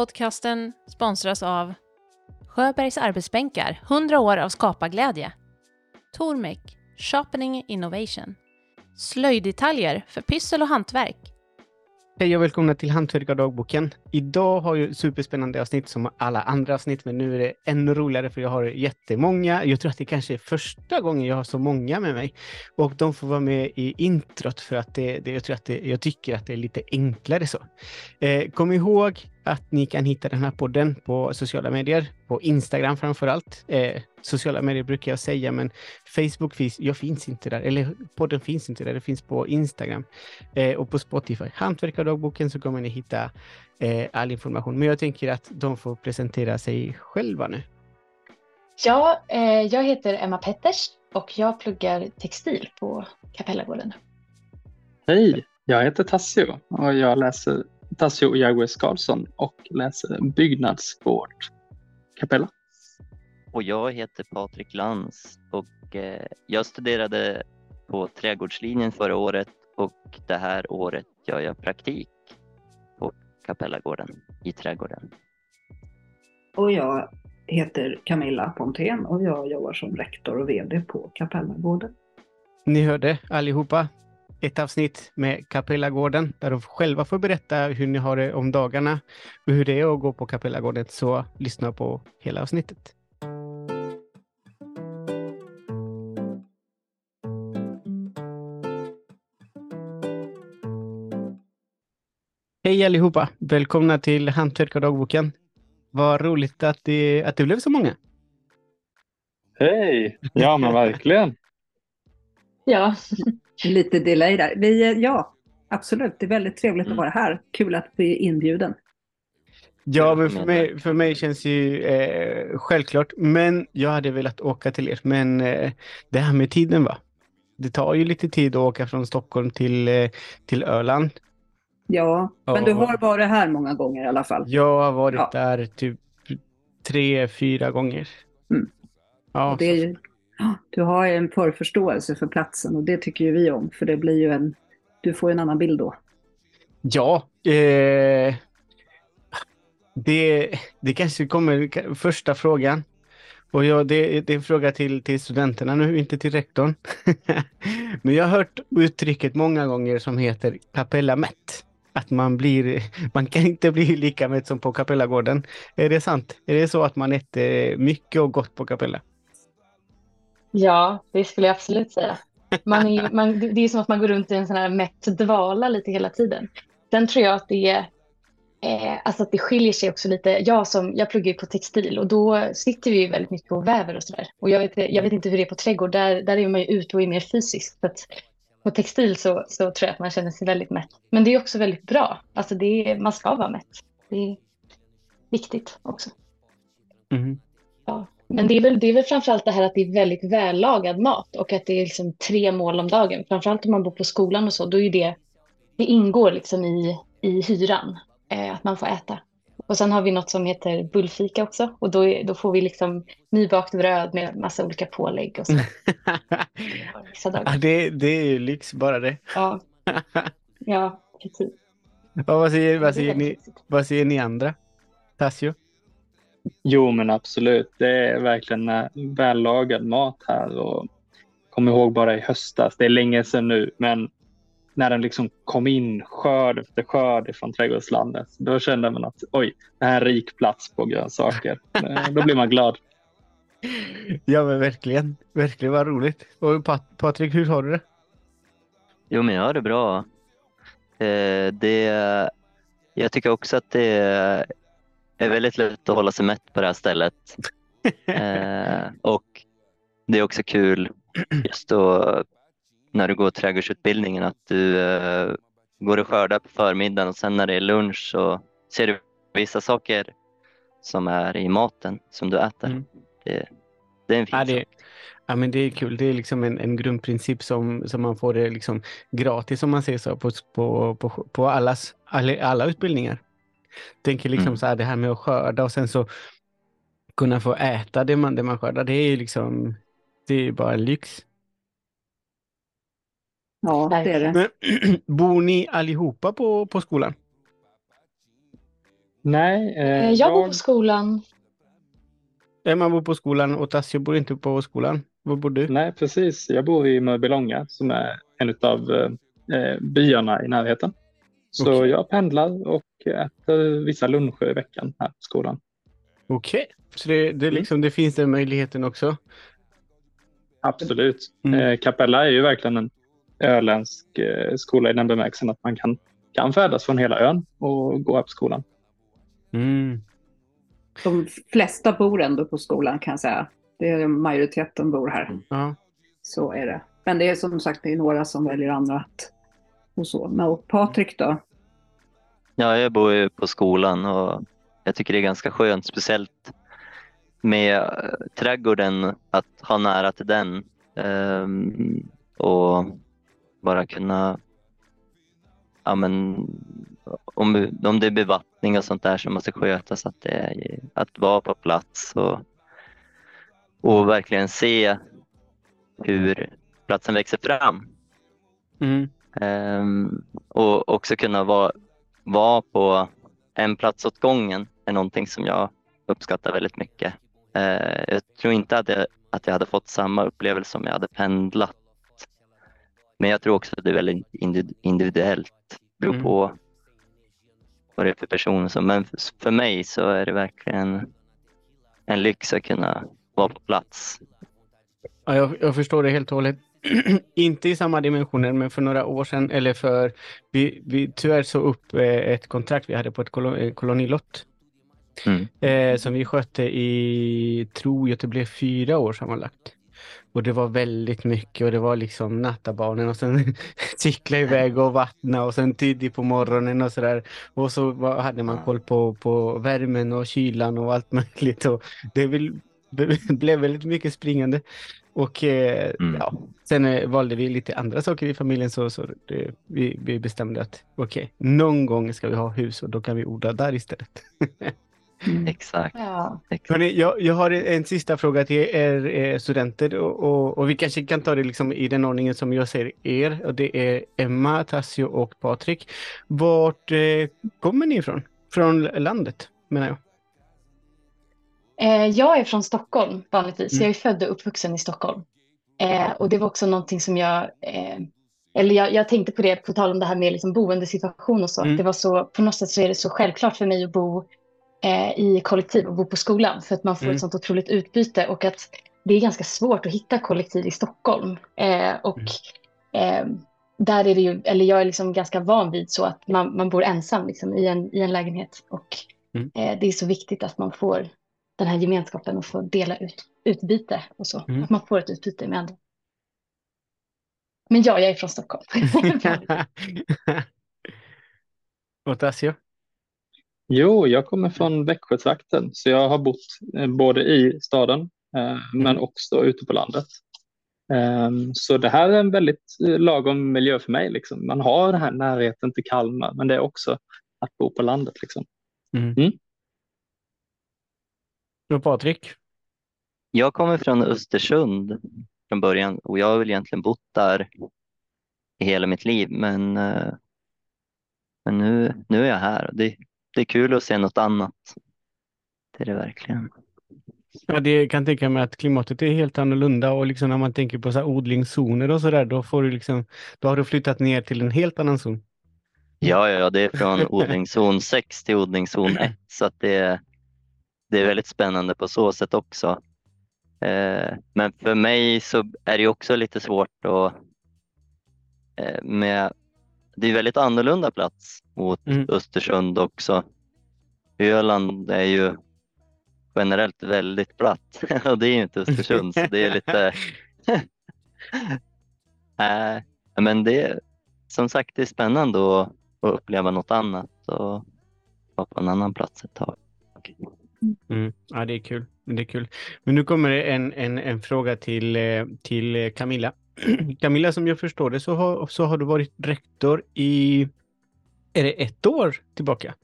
podcasten sponsras av Sjöbergs arbetsbänkar, 100 år av skaparglädje. Tormek, Sharpening Innovation. Slöjddetaljer för pyssel och hantverk. Hej och välkomna till Hantverkardagboken. Idag har jag superspännande avsnitt som alla andra avsnitt, men nu är det ännu roligare för jag har jättemånga. Jag tror att det kanske är första gången jag har så många med mig och de får vara med i introt för att det, det jag tror att det, jag tycker att det är lite enklare så. Eh, kom ihåg att ni kan hitta den här podden på sociala medier, på Instagram framför allt. Eh, sociala medier brukar jag säga, men Facebook finns, jag finns inte där, eller podden finns inte där, det finns på Instagram eh, och på Spotify. Hantverkardagboken så kommer ni hitta eh, all information. Men jag tänker att de får presentera sig själva nu. Ja, eh, jag heter Emma Petters och jag pluggar textil på Kapellagården. Hej, jag heter Tassio och jag läser Tassio Jagües Karlsson och läser byggnadsvård Kapella. Och jag heter Patrik Lantz och eh, jag studerade på trädgårdslinjen förra året och det här året gör jag praktik på Kapellagården i trädgården. Och jag heter Camilla Pontén och jag jobbar som rektor och VD på Kapellagården. Ni hörde allihopa ett avsnitt med Kapellagården där de själva får berätta hur ni har det om dagarna och hur det är att gå på Kapellagården. Så lyssna på hela avsnittet. Hej allihopa! Välkomna till Hantverkardagboken. Vad roligt att det, att det blev så många. Hej! Ja, men verkligen. Ja, Lite delay där. Vi, ja, absolut. Det är väldigt trevligt att vara här. Kul att bli inbjuden. Ja, men för mig, för mig känns ju eh, självklart. Men jag hade velat åka till er. Men eh, det här med tiden va? Det tar ju lite tid att åka från Stockholm till, eh, till Öland. Ja, men du har varit här många gånger i alla fall. Jag har varit Ja. där typ tre, fyra gånger. Mm. Ja, det är ju, ja, du har ju en förförståelse för platsen och det tycker ju vi om. För det blir ju en, du får ju en annan bild då. Ja, eh, det, det kanske kommer första frågan. Och ja, det, det är en fråga till, till studenterna nu, inte till rektorn. Men jag har hört uttrycket många gånger som heter ”Capella mätt. Att man blir, man kan inte bli lika mätt som på Capellagården. Är det sant? Är det så att man äter mycket och gott på Capella? Ja, det skulle jag absolut säga. Man är, man, det är som att man går runt i en sån här mätt dvala lite hela tiden. Sen tror jag att det Eh, alltså att det skiljer sig också lite. Jag, som, jag pluggar ju på textil och då sitter vi ju väldigt mycket och väver och sådär. Och jag vet, jag vet inte hur det är på trädgård, där, där är man ju ute och är mer fysiskt. Så att på textil så, så tror jag att man känner sig väldigt mätt. Men det är också väldigt bra. Alltså det är, man ska vara mätt. Det är viktigt också. Mhm. Ja. Men det är, väl, det är väl framförallt det här att det är väldigt vällagad mat och att det är liksom tre mål om dagen. Framförallt om man bor på skolan och så, då är det, det ingår liksom i, i hyran, eh, att man får äta. Och sen har vi något som heter bullfika också och då, är, då får vi liksom nybakt bröd med massa olika pålägg och så. Ja, det, det är ju lyx bara det. Ja, ja precis. Ja, vad, säger, vad, säger ni, vad säger ni andra? Tassio? Jo, men absolut. Det är verkligen eh, vällagad mat här. Och kom ihåg bara i höstas, det är länge sedan nu, men när den liksom kom in skörd efter skörd från trädgårdslandet, då kände man att oj, det här är en rik plats på grönsaker. Eh, Då blir man glad. Ja, men verkligen. Verkligen vad roligt. Och Pat Patrik, hur har du det? Jo, men jag har det bra. Eh, det, jag tycker också att det är väldigt lätt att hålla sig mätt på det här stället. Eh, och det är också kul just då när du går trädgårdsutbildningen att du eh, går och skördar på förmiddagen och sen när det är lunch så ser du vissa saker som är i maten som du äter. Mm. Det, det är en fin Ja, det, sak. ja, men det är kul. Det är liksom en, en grundprincip som, som man får det liksom gratis om man säger så på, på, på, på allas, alla, alla utbildningar. Tänker liksom Mm. så här det här med att skörda och sen så kunna få äta det man, det man skördar. Det är ju liksom, det är ju bara lyx. Ja, det är det. Men bor ni allihopa på, på skolan? Nej, eh, Eh, Jag bor på skolan. Emma bor på skolan och Tassio bor inte på skolan. Var bor du? Nej, precis. Jag bor i Mörbylånga som är en av eh, byarna i närheten. Så Okej. jag pendlar och äter vissa luncher i veckan här på skolan. Okej, så det, det, liksom, det finns den möjligheten också. Absolut. Mm. Eh, Capella är ju verkligen en öländsk eh, skola i den bemärkelsen att man kan, kan färdas från hela ön och gå här på skolan. Mm. De flesta bor ändå på skolan kan jag säga. Det är majoriteten bor här. Ja. Så är det. Men det är som sagt det är några som väljer annat. Och så. Men och Patrik då? Ja, jag bor ju på skolan och jag tycker det är ganska skönt, speciellt med eh, trädgården, att ha nära till den ehm, och bara kunna, ja men om, om det är bevattning och sånt där som måste skötas, att, det är, att vara på plats och, och verkligen se hur platsen växer fram. Mm. Ehm, och också kunna vara, vara på en plats åt gången är någonting som jag uppskattar väldigt mycket. Eh, jag tror inte att jag, att jag hade fått samma upplevelse om jag hade pendlat. Men jag tror också att det är väldigt indi- individuellt. Det beror Mm. på vad det är för person. som- Men för- för mig så är det verkligen en lyx att kunna vara på plats. Ja, jag, jag förstår det helt och hållet. inte i samma dimensioner, men för några år sedan, eller för... Vi, vi tyvärr så upp eh, ett kontrakt vi hade på ett eh, kolonilott. Mm. Eh, som vi skötte i, tror jag, det blev fyra år sammanlagt. Och det var väldigt mycket och det var liksom nattabarnen och sen cykla iväg och vattna och sen tidigt på morgonen och sådär. Och så var, hade man koll på, på värmen och kylan och allt möjligt. Och det blev väldigt mycket springande. Och eh, Mm. ja, sen eh, valde vi lite andra saker i familjen så, så det, vi, vi bestämde att okej, någon gång ska vi ha hus och då kan vi odla där istället. Mm. Exakt. Ja. Hörrni, jag, jag har en sista fråga till er eh, studenter och, och, och vi kanske kan ta det liksom i den ordningen som jag ser er. Och det är Emma, Tassio och Patrik. Vart eh, kommer ni ifrån? Från landet menar jag. Eh, Jag är från Stockholm vanligtvis. Mm. Jag är född och uppvuxen i Stockholm. Eh, och det var också någonting som jag, eh, eller jag, jag tänkte på det på tal om det här med liksom boendesituation och så. Mm. Det var så, på något sätt så är det så självklart för mig att bo eh, i kollektiv och bo på skolan för att man får Mm. ett sånt otroligt utbyte och att det är ganska svårt att hitta kollektiv i Stockholm. Eh, och eh, där är det ju, eller jag är liksom ganska van vid så att man, man bor ensam liksom i, en, i en lägenhet och Mm. eh, det är så viktigt att man får den här gemenskapen och får dela ut utbyte och så. Mm. Att man får ett utbyte med andra. Men ja, jag är från Stockholm. och Tassio? Jo, jag kommer från Växjötrakten så jag har bott eh, både i staden eh, men också ute på landet. Ehm, Så det här är en väldigt eh, lagom miljö för mig. Liksom. Man har den här närheten till Kalmar men det är också att bo på landet. Liksom. Och Patrik? Jag kommer från Östersund från början och jag har väl egentligen bott där i hela mitt liv men, eh, men nu, nu är jag här och det, det är kul att se något annat. Det är det verkligen. Ja, det kan tänka mig att klimatet är helt annorlunda och liksom när man tänker på så här odlingszoner och sådär, då får du liksom, då har du flyttat ner till en helt annan zon. Ja, ja, ja, det är från odlingszon 6 till odlingszon 1 så att det, det är väldigt spännande på så sätt också. Eh, men för mig så är det också lite svårt att eh, med, det är väldigt annorlunda plats mot Mm. Östersund också. Öland är ju generellt väldigt platt och det är ju inte Östersund så det är lite Nej, men det är som sagt det är spännande att, att uppleva något annat och vara på en annan plats ett tag. Mm. Ja, det är kul. Det är kul. Men nu kommer en, en, en fråga till, eh, till eh, Camilla. Camilla, som jag förstår det så har, så har du varit rektor i, är det ett år tillbaka?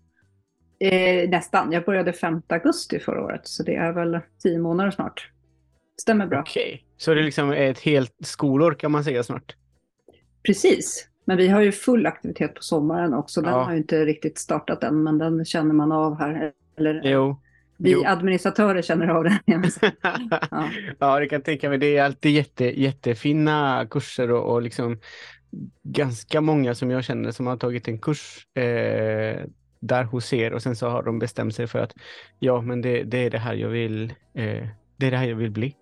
Eh, nästan. Jag började 5 augusti förra året så det är väl tio månader snart. Stämmer bra. Okej, så det är liksom ett helt skolår kan man säga snart. Precis. Men vi har ju full aktivitet på sommaren också. Den Ja. har ju inte riktigt startat än, men den känner man av här. Eller Jo. Vi jo. administratörer känner av den. Ja. ja, det kan jag tänka mig. Det är alltid jätte, jättefina kurser och, och liksom ganska många som jag känner som har tagit en kurs eh, där hos er och sen så har de bestämt sig för att ja, men det, det är det här jag vill. Eh, det är det här jag vill bli.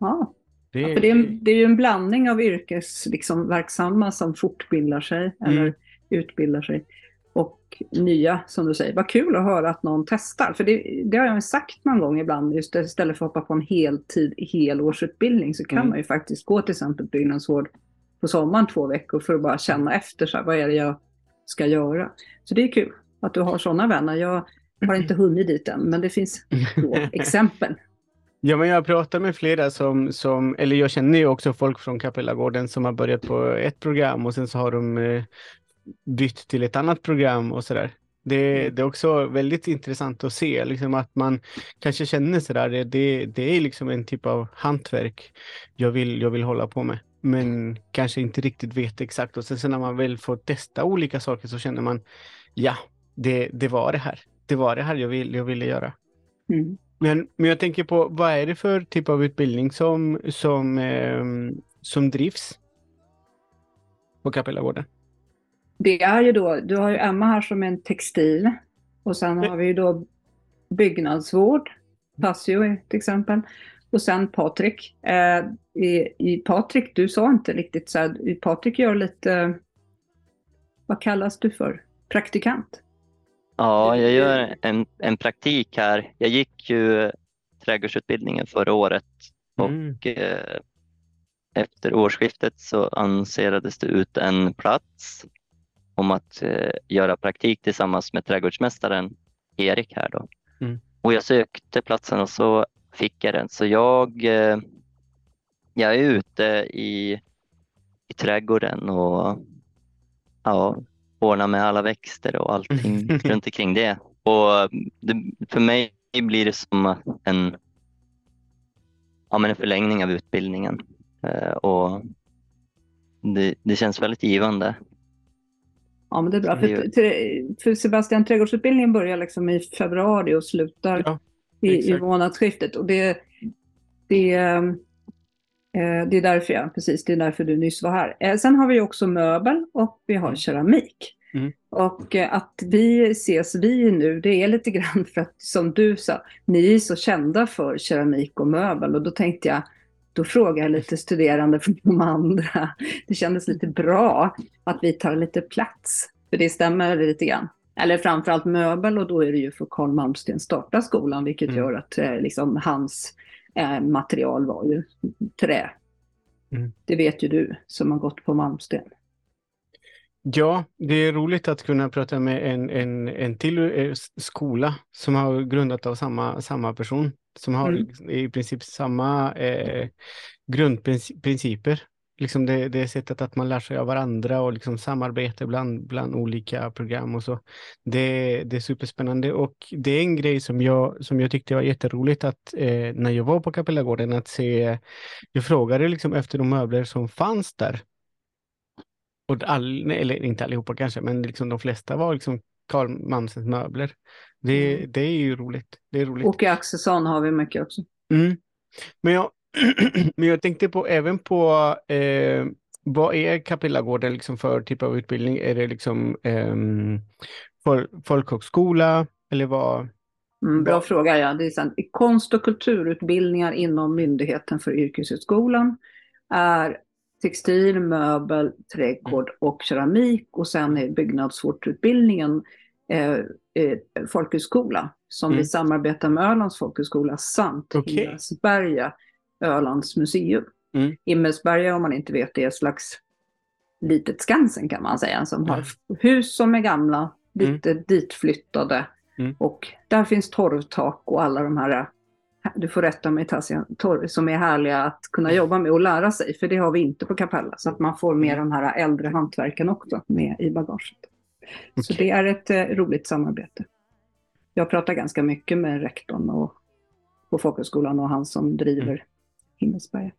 Ja. Det, Ja, för det, är, det är ju en blandning av yrkesverksamma liksom, som fortbildar sig eller Mm. utbildar sig och nya, som du säger. Vad kul att höra att någon testar, för det, det har jag ju sagt någon gång ibland, just det, istället för att hoppa på en heltid, helårsutbildning så kan Mm. man ju faktiskt gå till exempel byggnadsvård på sommaren två veckor för att bara känna efter, så här, vad är det jag ska göra? Så det är kul att du har sådana vänner. Jag har inte hunnit dit än, men det finns exempel. Ja, men jag pratar med flera som, som, eller jag känner ju också folk från Kapellagården som har börjat på ett program och sen så har de eh, bytt till ett annat program och sådär. Det, det är också väldigt intressant att se liksom att man kanske känner sådär, det, det, det är liksom en typ av hantverk jag vill, jag vill hålla på med. Men kanske inte riktigt vet exakt och sen så när man väl får testa olika saker så känner man, ja, det, det var det här. Det var det här jag, vill, jag ville göra. Mm. Men, men jag tänker på, vad är det för typ av utbildning som, som, ehm, som drivs på Kapellagården? Det är ju då, du har ju Emma här som är en textil och sen har vi ju då byggnadsvård, Passio ett exempel. Och sen Patrik. Eh, i, I Patrik, du sa inte riktigt så här, i Patrik gör lite, vad kallas du för? Praktikant? Ja, jag gör en, en praktik här. Jag gick ju trädgårdsutbildningen förra året Mm. och eh, efter årsskiftet så annonserades det ut en plats om att eh, göra praktik tillsammans med trädgårdsmästaren Erik här då. Mm. Och jag sökte platsen och så fick jag den. Så jag, eh, jag är ute i, i trädgården och ja, ordnar med alla växter och allting runt omkring det. Och det, för mig blir det som en, ja, men en förlängning av utbildningen. Eh, och det, det känns väldigt givande. Ja, men det är bra. För, för Sebastian, trädgårdsutbildningen börjar liksom i februari och slutar Ja, i, i månadsskiftet. Och det, det, eh, det är därför, ja, precis, det är därför du nyss var här. Eh, sen har vi också möbel och vi har keramik. Mm. Och eh, att vi ses vi nu, det är lite grann för att som du sa, ni är så kända för keramik och möbel. Och då tänkte jag, då frågar jag lite studerande från de andra. Det kändes lite bra att vi tar lite plats. För det stämmer lite grann. Eller framförallt möbel och då är det ju för Carl Malmsten starta skolan vilket Mm. gör att eh, liksom, hans eh, material var ju trä. Mm. Det vet ju du som har gått på Malmsten. Ja, det är roligt att kunna prata med en, en, en till eh, skola som har grundat av samma, samma person, som har Mm. i princip samma eh, grundprinciper. Liksom det, det sättet att man lär sig av varandra och liksom samarbete bland, bland olika program och så. Det, det är superspännande och det är en grej som jag, som jag tyckte var jätteroligt att eh, när jag var på Kapellagården att se, jag frågade liksom efter de möbler som fanns där. Och all, eller inte allihopa kanske, men liksom de flesta var liksom Carl Malmstens möbler. Det, Mm. det är ju roligt. Det är roligt. Och i Axelsson har vi mycket också. Mm. Men, jag, men jag tänkte på även på eh, vad är Kapellagården liksom för typ av utbildning? Är det liksom ehm, fol folkhögskola eller vad? Mm, bra Vad- fråga, ja. Det är sant. Konst och kulturutbildningar inom Myndigheten för yrkeshögskolan är textil, möbel, trädgård och keramik och sen är byggnadsvårdsutbildningen eh, eh, folkhögskola som Mm. vi samarbetar med Ölands folkhögskola samt Okej. Himmelsberga, Ölands museum. Mm. Himmelsberga om man inte vet det är ett slags litet Skansen kan man säga som har Ja. hus som är gamla, Mm. lite ditflyttade Mm. och där finns torvtak och alla de här, du får rätta mig Tassia, torv, som är härliga att kunna jobba med och lära sig, för det har vi inte på Capella. Så att man får med de här äldre hantverken också med i bagaget. Så det är ett eh, roligt samarbete. Jag pratar ganska mycket med rektorn och, på folkhögskolan och han som driver Mm. Himmelsberga.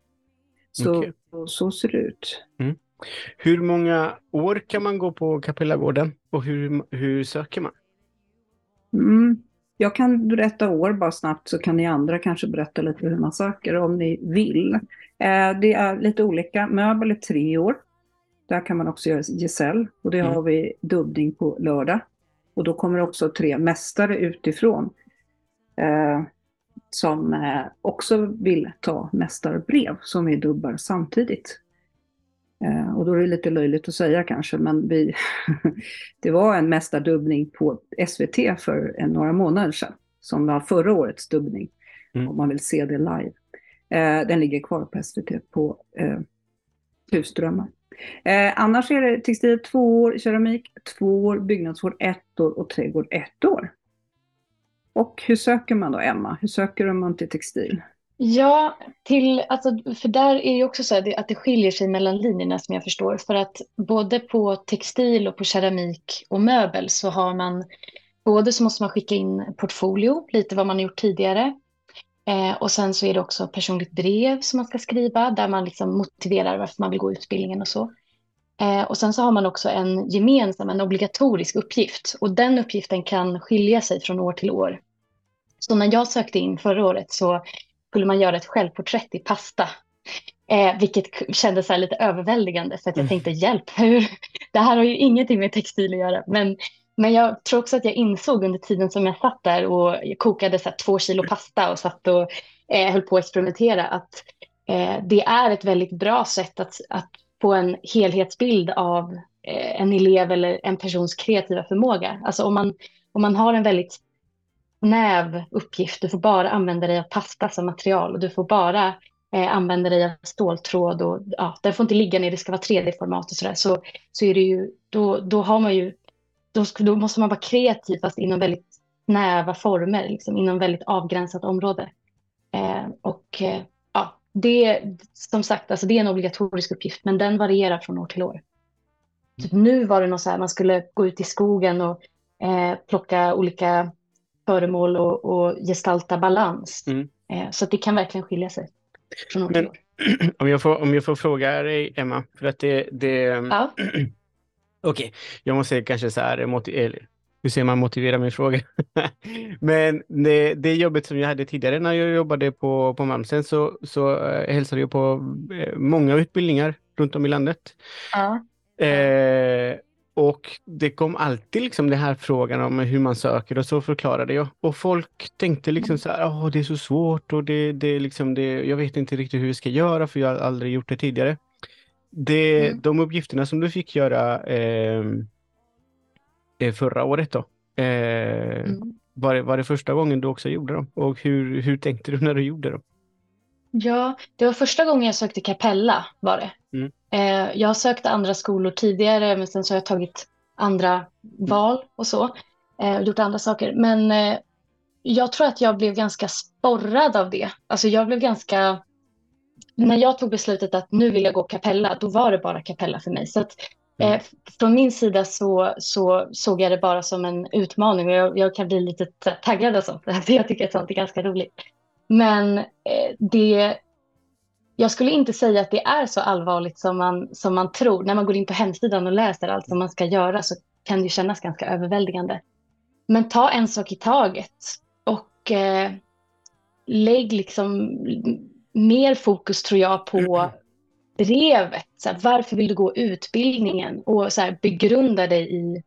Så, så, så ser det ut. Mm. Hur många år kan man gå på Kapellagården och hur, hur söker man? Mm. Jag kan berätta år bara snabbt så kan ni andra kanske berätta lite hur man söker om ni vill. Eh, det är lite olika. Möbel är tre år. Där kan man också göra gesäll och det Mm. har vi dubbning på lördag. Och då kommer också tre mästare utifrån eh, som eh, också vill ta mästarbrev som vi dubbar samtidigt. Eh, och då är det lite löjligt att säga kanske, men vi, det var en mästardubbning på SVT för en, några månader sedan, som var förra årets dubbning, Mm. om man vill se det live. Eh, den ligger kvar på SVT på eh, Husdrömmar. Eh, annars är det textil två år, keramik två år, byggnadsvård ett år och trädgård ett år. Och hur söker man då, Emma? Hur söker man till textil? Ja, till, alltså, för där är det också så att det skiljer sig mellan linjerna som jag förstår. För att både på textil och på keramik och möbel så har man, både så måste man skicka in portfolio, lite vad man har gjort tidigare. Eh, och sen så är det också personligt brev som man ska skriva där man liksom motiverar varför man vill gå utbildningen och så. Eh, och sen så har man också en gemensam, en obligatorisk uppgift. Och den uppgiften kan skilja sig från år till år. Så när jag sökte in förra året så skulle man göra ett självporträtt i pasta. Eh, vilket kändes så lite överväldigande för att jag Mm. tänkte hjälp, hur? det här har ju ingenting med textil att göra. Men, men jag tror också att jag insåg under tiden som jag satt där och jag kokade så här två kilo pasta och satt och eh, höll på att experimentera att eh, det är ett väldigt bra sätt att, att få en helhetsbild av eh, en elev eller en persons kreativa förmåga. Alltså om man, om man har en väldigt snäv uppgift. Du får bara använda dig av pasta som material och du får bara eh, använda dig av ståltråd och ja, den får inte ligga ner, det ska vara 3D-format och sådär. Så, så är det ju, då, då har man ju, då, då måste man vara kreativ fast inom väldigt snäva former, liksom, inom väldigt avgränsat område. Eh, och eh, ja, det, som sagt, alltså det är en obligatorisk uppgift, men den varierar från år till år. Typ nu var det något så här, man skulle gå ut i skogen och eh, plocka olika föremål och, och gestalta balans. Mm. Eh, så det kan verkligen skilja sig från år till år. Om jag får, om jag får fråga dig, Emma, för att det... det Ja. Okej, jag måste kanske så här, hur ser man motivera min fråga? Men det, det jobbet som jag hade tidigare när jag jobbade på, på Malmsten så, så eh, hälsade jag på eh, många utbildningar runt om i landet. Ja. Eh, och det kom alltid liksom den här frågan om hur man söker och så förklarade jag. Och folk tänkte liksom så här, "Åh, det är så svårt och det, det liksom det, jag vet inte riktigt hur jag ska göra för jag har aldrig gjort det tidigare. Det, Mm. De uppgifterna som du fick göra eh, eh, förra året då, eh, Mm. var, det, var det första gången du också gjorde dem? Och hur, hur tänkte du när du gjorde dem? Ja, det var första gången jag sökte Capella var det. Mm. Eh, jag sökte andra skolor tidigare men sen så har jag tagit andra val och så. Eh, gjort andra saker. Men eh, jag tror att jag blev ganska sporrad av det. Alltså jag blev ganska... När jag tog beslutet att nu vill jag gå Capella, då var det bara Capella för mig. Så att, Mm. eh, från min sida så, så såg jag det bara som en utmaning och jag, jag kan bli lite taggad och sånt. För jag tycker att sånt är ganska roligt. Men eh, det, jag skulle inte säga att det är så allvarligt som man, som man tror. När man går in på hemsidan och läser allt som man ska göra så kan det kännas ganska överväldigande. Men ta en sak i taget och eh, lägg liksom mer fokus tror jag på drevet. Så här, varför vill du gå utbildningen? Och så här, begrunda dig i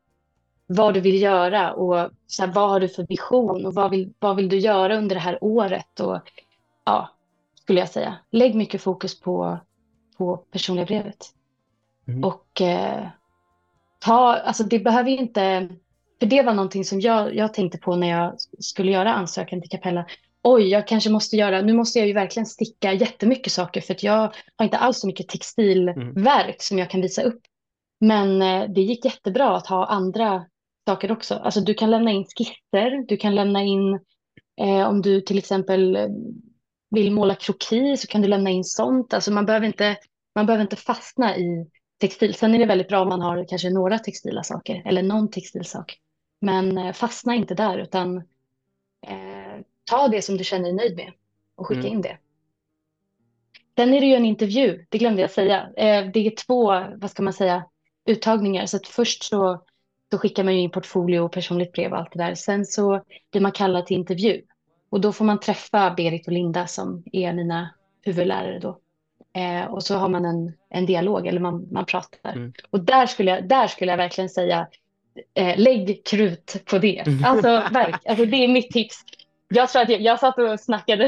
vad du vill göra och så här, vad har du för vision och vad vill, vad vill du göra under det här året? Och, ja, skulle jag säga. Lägg mycket fokus på, på personliga brevet. Mm. Och eh, ta, alltså det behöver ju inte, för det var någonting som jag, jag tänkte på när jag skulle göra ansökan till Capella. Oj, jag kanske måste göra, nu måste jag ju verkligen sticka jättemycket saker för att jag har inte alls så mycket textilverk som jag kan visa upp. Men eh, det gick jättebra att ha andra saker också. Alltså du kan lämna in skisser, du kan lämna in eh, om du till exempel eh, vill måla kroki så kan du lämna in sånt. Alltså man behöver inte, man behöver inte fastna i textil. Sen är det väldigt bra om man har kanske några textila saker eller någon textilsak. Men eh, fastna inte där utan eh, ta det som du känner dig nöjd med och skicka Mm. in det. Sen är det ju en intervju, det glömde jag säga. Eh, det är två, vad ska man säga, uttagningar. Så först så, så skickar man ju in portfolio och personligt brev och allt det där. Sen så blir man kallad till intervju. Och då får man träffa Berit och Linda som är mina huvudlärare då. Eh, och så har man en, en dialog, eller man, man pratar. Mm. Och där skulle, jag, där skulle jag verkligen säga, eh, lägg krut på det. Alltså, verk, alltså det är mitt tips. Jag tror att jag, jag satt och snackade.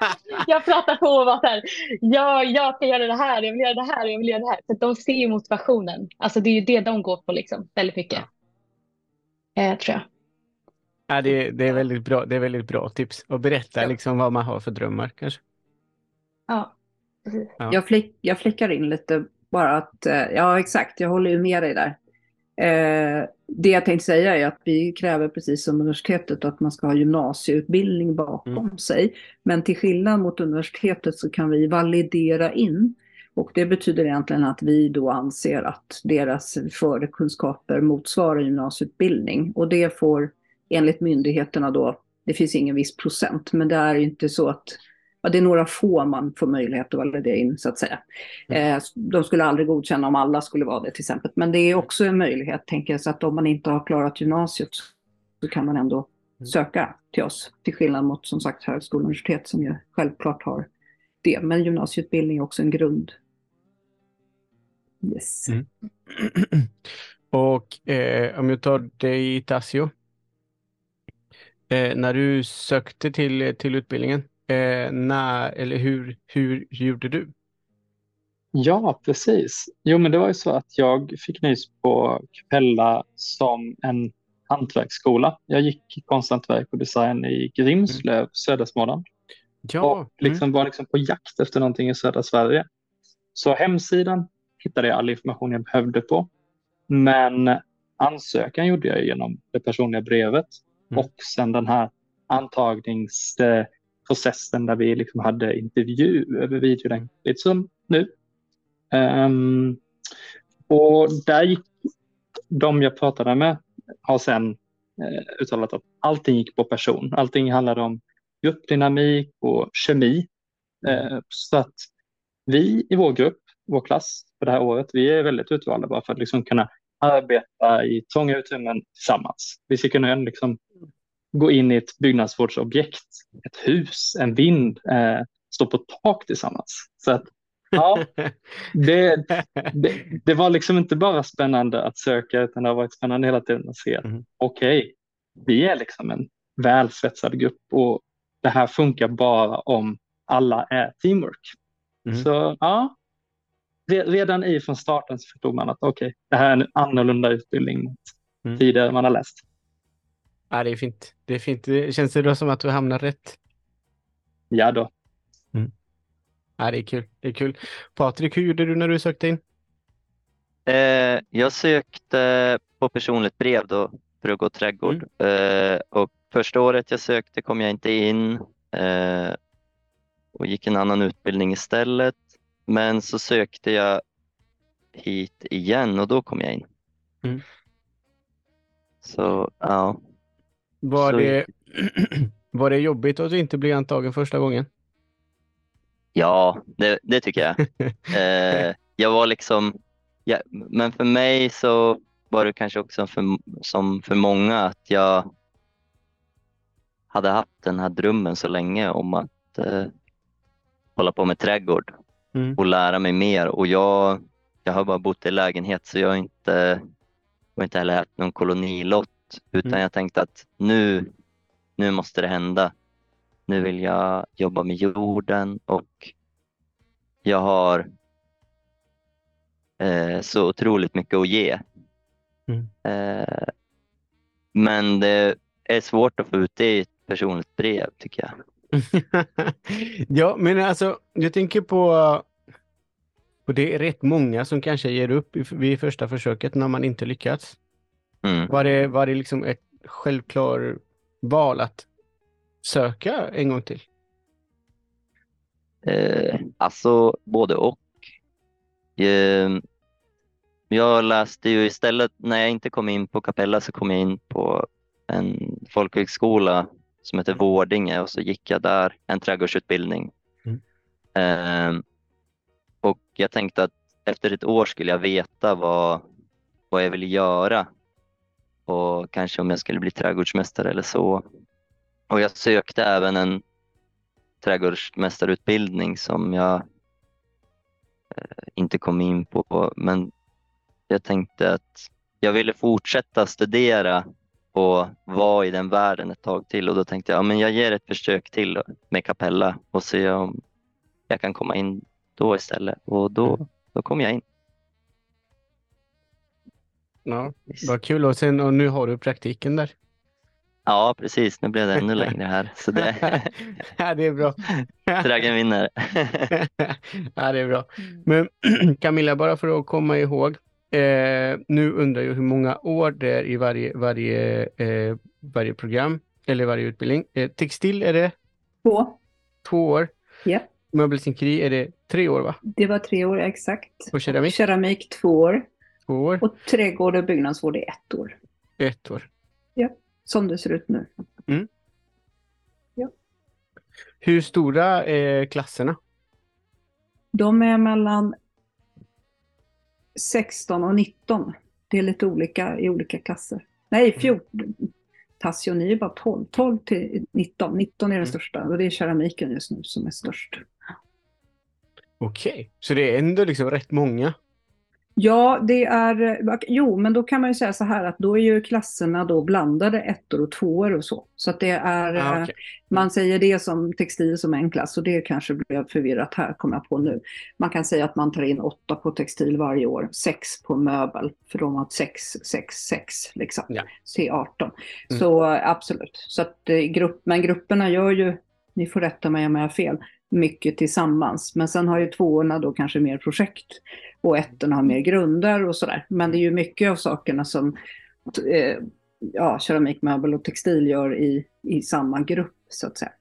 jag, jag pratade på och var så här, ja, jag ska göra det här, jag vill göra det här, jag vill göra det här. För de ser ju motivationen. Alltså det är ju det de går på liksom, väldigt mycket. Eh, tror jag. Ja, det, det, är väldigt bra, det är väldigt bra tips. Och berätta Ja. liksom vad man har för drömmar kanske. Ja, precis. Ja. Jag, flick, jag flickar in lite bara att, eh, ja exakt, jag håller ju med dig där. Eh, det jag tänkte säga är att vi kräver precis som universitetet att man ska ha gymnasieutbildning bakom Mm. sig. Men till skillnad mot universitetet så kan vi validera in. Och det betyder egentligen att vi då anser att deras förkunskaper motsvarar gymnasieutbildning. Och det får enligt myndigheterna då, det finns ingen viss procent, men det är inte så att Ja, det är några få man får möjlighet att validera in så att säga. Eh, de skulle aldrig godkänna om alla skulle vara det till exempel. Men det är också en möjlighet, tänker jag, så att om man inte har klarat gymnasiet så kan man ändå Mm. söka till oss. Till skillnad mot som sagt högskola och universitet som ju självklart har det. Men gymnasieutbildning är också en grund. Yes. Mm. Och eh, om jag tar dig Tassio. Eh, när du sökte till, till utbildningen, eh, när, eller hur, hur gjorde du? Ja, precis. Jo, men det var ju så att jag fick nys på Capella som en hantverksskola. Jag gick konsthantverk och design i Grimslöv, södra Småland. Ja, och liksom var liksom på jakt efter någonting i södra Sverige. Så hemsidan hittade jag all information jag behövde på. Men ansökan gjorde jag genom det personliga brevet Mm. och sen den här processen där vi liksom hade intervju över videolänk, lite som nu. Um, och där gick de jag pratade med har sen eh, uttalat att allting gick på person. Allting handlade om gruppdynamik och kemi. Eh, så att vi i vår grupp, vår klass för det här året, vi är väldigt utvalda bara för att liksom kunna arbeta i trånga utrymmen tillsammans. Vi ska kunna liksom gå in i ett byggnadsvårdsobjekt, ett hus, en vind, eh, stå på tak tillsammans. Så att, ja, det, det, det var liksom inte bara spännande att söka utan det har varit spännande hela tiden att se att Mhm. okej, vi är liksom en välsvetsad grupp och det här funkar bara om alla är teamwork. Mhm. Så ja, re- redan i från starten så förstod man att okej, det här är en annorlunda utbildning mot Mm. tidigare man har läst. Ja, det är fint. Det är fint. Det känns det då som att du hamnar rätt? Ja då. Ja, det är kul. Det är kul. Patrik, hur gjorde du när du sökte in? Eh, jag sökte på personligt brev då för att gå trädgård. Eh, och första året jag sökte kom jag inte in eh, och gick en annan utbildning istället. Men så sökte jag hit igen och då kom jag in. Mm. Så ja, Var Så- det, var det jobbigt att du inte blev antagen första gången? ja det, det tycker jag. Eh, jag var liksom, ja, men för mig så var det kanske också för, som för många att jag hade haft den här drömmen så länge om att eh, hålla på med trädgård Mm. och lära mig mer. Och jag, jag har bara bott i lägenhet så jag har inte, och inte heller haft någon kolonilott utan Mm. jag tänkte att nu, nu måste det hända. Nu vill jag jobba med jorden och jag har eh, så otroligt mycket att ge. Mm. Eh, men det är svårt att få ut det i ett personligt brev tycker jag. Ja, men alltså, jag tänker på, på det är rätt många som kanske ger upp vid första försöket när man inte lyckats. Mm. Var det, var det liksom ett självklart val att söka en gång till? Eh, alltså både och. Eh, jag läste ju istället, när jag inte kom in på Capella så kom jag in på en folkhögskola som heter Vårdinge och så gick jag där en trädgårdsutbildning. Mm. Ehm, och jag tänkte att efter ett år skulle jag veta vad, vad jag ville göra och kanske om jag skulle bli trädgårdsmästare eller så. Och jag sökte även en trädgårdsmästarutbildning som jag eh, inte kom in på. Men jag tänkte att jag ville fortsätta studera och vara i den världen ett tag till och då tänkte jag att ja, jag ger ett försök till med Capella och se om jag kan komma in då istället och då, då kom jag in. Ja, vad kul och, sen, och nu har du praktiken där. Ja, precis. Nu blev det ännu längre här. Så det... ja, det är bra. Dragen vinner. ja, det är bra. Men Camilla, bara för att komma ihåg. Eh, nu undrar jag hur många år det är i varje, varje, eh, varje program eller varje utbildning. Eh, textil är det? Två. Två år. Ja. Möbelsinkeri är det tre år va? Det var tre år exakt. Och keramik? Keramik två år. Två år. Och trädgård och byggnadsvård är ett år. Ett år. Ja, som det ser ut nu. Mm. Ja. Hur stora är klasserna? De är mellan 16 och 19. Det är lite olika i olika klasser. Nej, 14. Tassio, ni är bara 12. 12 till 19. 19 är den Mm. största och det är keramiken just nu som är störst. Okej, så det är ändå liksom rätt många. Ja, det är, jo, men då kan man ju säga så här att då är ju klasserna då blandade ettor och tvåor och så. Så att det är, Ah, eh, okej. man säger det som textil som en klass och det kanske blev förvirrat här, kommer jag på nu. Man kan säga att man tar in åtta på textil varje år, sex på möbel, för de har sex, sex, sex liksom. Ja. C18. Mm. Så eh, absolut. Så att, eh, grupp, men grupperna gör ju, ni får rätta mig om jag har fel, mycket tillsammans. Men sen har ju tvåorna då kanske mer projekt och ettorna har mer grunder och sådär. Men det är ju mycket av sakerna som eh, ja, keramik, möbel och textil gör i, i samma grupp så att säga.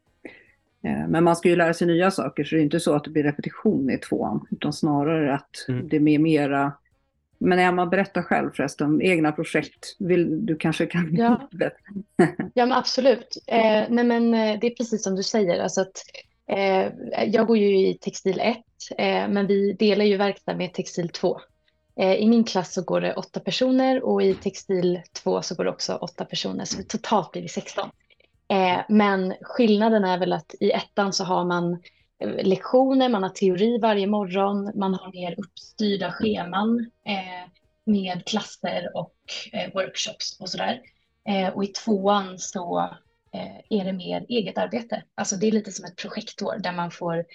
Eh, Men man ska ju lära sig nya saker så det är inte så att det blir repetition i tvåan utan snarare att Mm. det blir mera men Emma, berätta själv förresten, egna projekt. Vill, du kanske kan... Ja. Ja, men absolut. Eh, nej, men eh, det är precis som du säger. Alltså att, Eh, jag går ju i textil 1, eh, men vi delar ju verkstad med textil 2. Eh, I min klass så går det åtta personer och i textil 2 så går det också åtta personer, så totalt blir vi 16. Eh, men skillnaden är väl att i ettan så har man eh, lektioner, man har teori varje morgon, man har mer uppstyrda scheman eh, med klasser och eh, workshops och sådär. Eh, och i tvåan så är det mer eget arbete. Alltså det är lite som ett projektår där man får,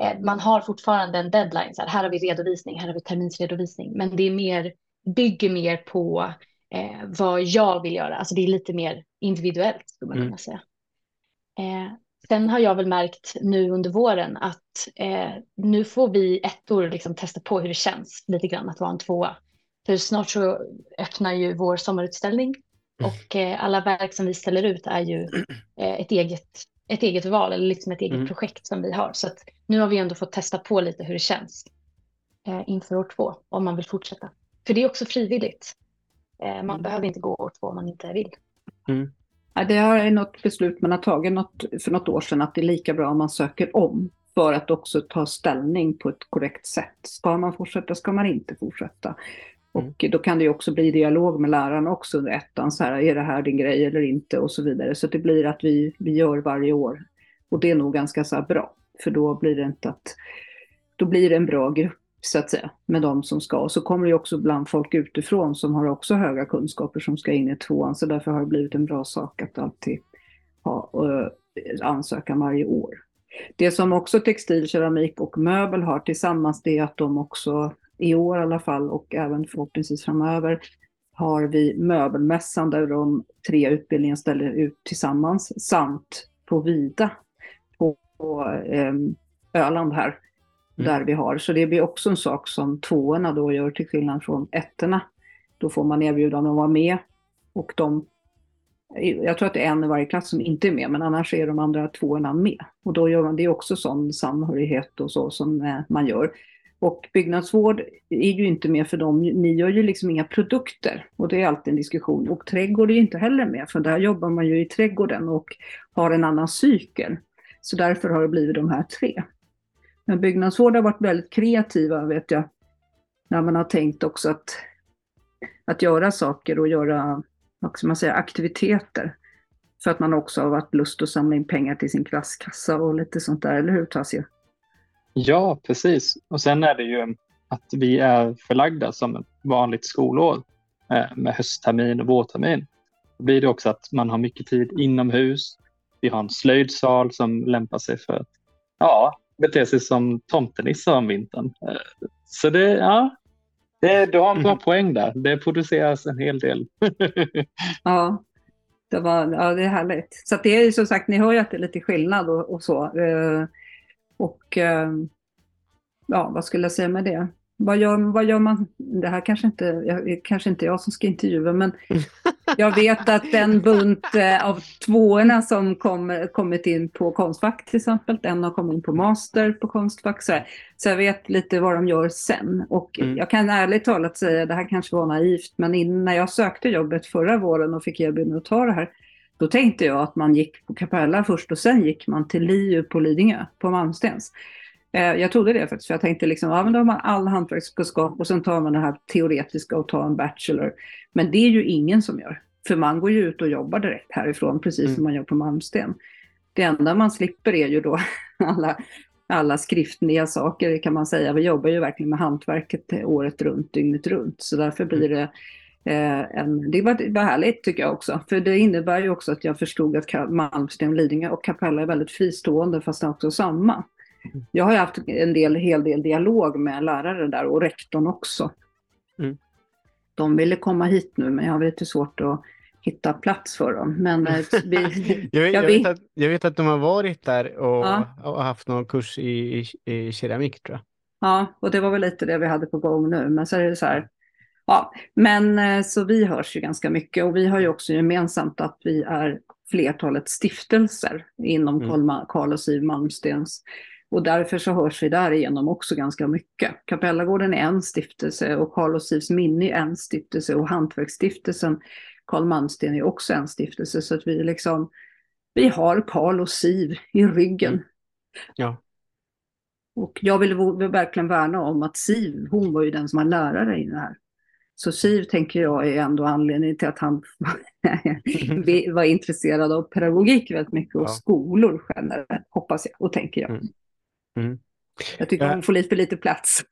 eh, man har fortfarande en deadline. Så här, här har vi redovisning, här har vi terminsredovisning. Men det är mer, bygger mer på eh, vad jag vill göra. Alltså det är lite mer individuellt skulle man Mm. kunna säga. Eh, sen har jag väl märkt nu under våren att eh, nu får vi ettor liksom testa på hur det känns lite grann att vara en tvåa. För snart så öppnar ju vår sommarutställning och eh, alla verk som vi ställer ut är ju eh, ett, eget, ett eget val eller liksom ett eget Mm. projekt som vi har. Så att nu har vi ändå fått testa på lite hur det känns eh, inför år två om man vill fortsätta. För det är också frivilligt. Eh, man behöver inte gå år två om man inte vill. Ja, det är något beslut man har tagit något, för något år sedan att det är lika bra om man söker om för att också ta ställning på ett korrekt sätt. Ska man fortsätta, ska man inte fortsätta? Och då kan det ju också bli dialog med läraren också under ettan, så här, är det här din grej eller inte och så vidare. Så det blir att vi, vi gör varje år. Och det är nog ganska så här bra, för då blir det inte att, då blir det en bra grupp så att säga, med de som ska. Och så kommer det ju också bland folk utifrån som har också höga kunskaper som ska in i tvåan, så därför har det blivit en bra sak att alltid ha eh, ansökan varje år. Det som också textil, keramik och möbel har tillsammans det är att de också i år i alla fall och även förhoppningsvis framöver har vi möbelmässan där de tre utbildningarna ställer ut tillsammans samt på Vida på, på eh, Öland här Mm. där vi har. Så det blir också en sak som tvåorna då gör till skillnad från ettorna. Då får man erbjudande att vara med och de jag tror att det är en i varje klass som inte är med, men annars är de andra tvåorna med. Och då gör man det är också sån samhörighet och så som eh, man gör. Och byggnadsvård är ju inte med för dem, ni gör ju liksom inga produkter. Och det är alltid en diskussion. Och trädgård är ju inte heller med, för där jobbar man ju i trädgården och har en annan cykel. Så därför har det blivit de här tre. Men byggnadsvård har varit väldigt kreativa vet jag. När man har tänkt också att, att göra saker och göra vad ska man säga, aktiviteter. För att man också har varit lust att samla in pengar till sin klasskassa och lite sånt där, eller hur Tasia? Ja, precis. Och sen är det ju att vi är förlagda som ett vanligt skolår eh, med hösttermin och vårtermin. Då blir det också att man har mycket tid inomhus. Vi har en slöjdsal som lämpar sig för att ja, bete sig som tomtenissar om vintern. Eh, så det, ja, det, du har en bra mm. poäng där. Det produceras en hel del. ja, det, var, ja, det är härligt. Så det är som sagt, ni hör ju att det är lite skillnad och, och så. Eh, och ja, vad skulle jag säga med det? Vad gör, vad gör man? Det här kanske inte, jag, kanske inte jag som ska intervjua, men jag vet att den bunt eh, av tvåorna som kom, kommit in på Konstfack till exempel, en har kommit in på master på Konstfack, så, så jag vet lite vad de gör sen. Och mm. jag kan ärligt talat säga, det här kanske var naivt, men in, när jag sökte jobbet förra våren och fick erbjudande att ta det här, då tänkte jag att man gick på Capella först och sen gick man till LiU på Lidingö, på Malmstens. Eh, jag trodde det faktiskt, för jag tänkte liksom, ja men då har man all hantverkskunskap och sen tar man det här teoretiska och tar en bachelor. Men det är ju ingen som gör, för man går ju ut och jobbar direkt härifrån, precis mm. som man gör på Malmsten. Det enda man slipper är ju då alla, alla skriftliga saker kan man säga. Vi jobbar ju verkligen med hantverket året runt, dygnet runt. Så därför blir det eh, en, det var, var härligt tycker jag också. För det innebär ju också att jag förstod att Malmsten, Lidingö och Capella är väldigt fristående fast det är också samma. Jag har haft en del, hel del dialog med lärare där och rektorn också. Mm. De ville komma hit nu men jag har lite svårt att hitta plats för dem. Men, eh, vi, jag, vet, jag, vet att, jag, vet, att, de har varit där och, ja. och haft någon kurs i, i, i, keramik tror jag. Ja, och det var väl lite det vi hade på gång nu. Men så är det så här, ja, men eh, så vi hörs ju ganska mycket och vi har ju också gemensamt att vi är flertalet stiftelser inom mm. Karl och Siv Malmstens och därför så hörs vi därigenom också ganska mycket. Kapellagården är en stiftelse och Karl och Sivs minne är en stiftelse och Hantverksstiftelsen Karl Malmsten är också en stiftelse. Så att vi liksom, vi har Karl och Siv i ryggen. Mm. Ja. Och jag vill verkligen värna om att Siv, hon var ju den som var lärare i det här. Så Siv tänker jag är ändå anledningen till att han var intresserad av pedagogik väldigt mycket och ja. skolor generellt, hoppas jag och tänker jag. Mm. Mm. Jag tycker hon får lite för lite plats.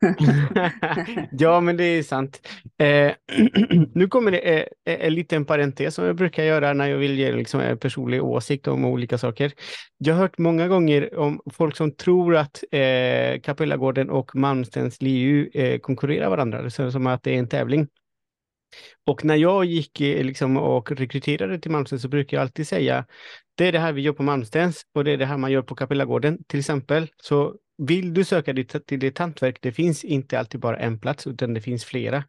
ja, men det är sant. Eh, nu kommer det eh, en liten parentes som jag brukar göra när jag vill ge liksom, en personlig åsikt om olika saker. Jag har hört många gånger om folk som tror att eh, Kapellagården och Malmstens LiU eh, konkurrerar varandra, så, som att det är en tävling. Och när jag gick eh, liksom, och rekryterade till Malmstens så brukar jag alltid säga det är det här vi gör på Malmstens och det är det här man gör på Kapellagården till exempel. Så vill du söka dig till ditt hantverk, det finns inte alltid bara en plats utan det finns flera.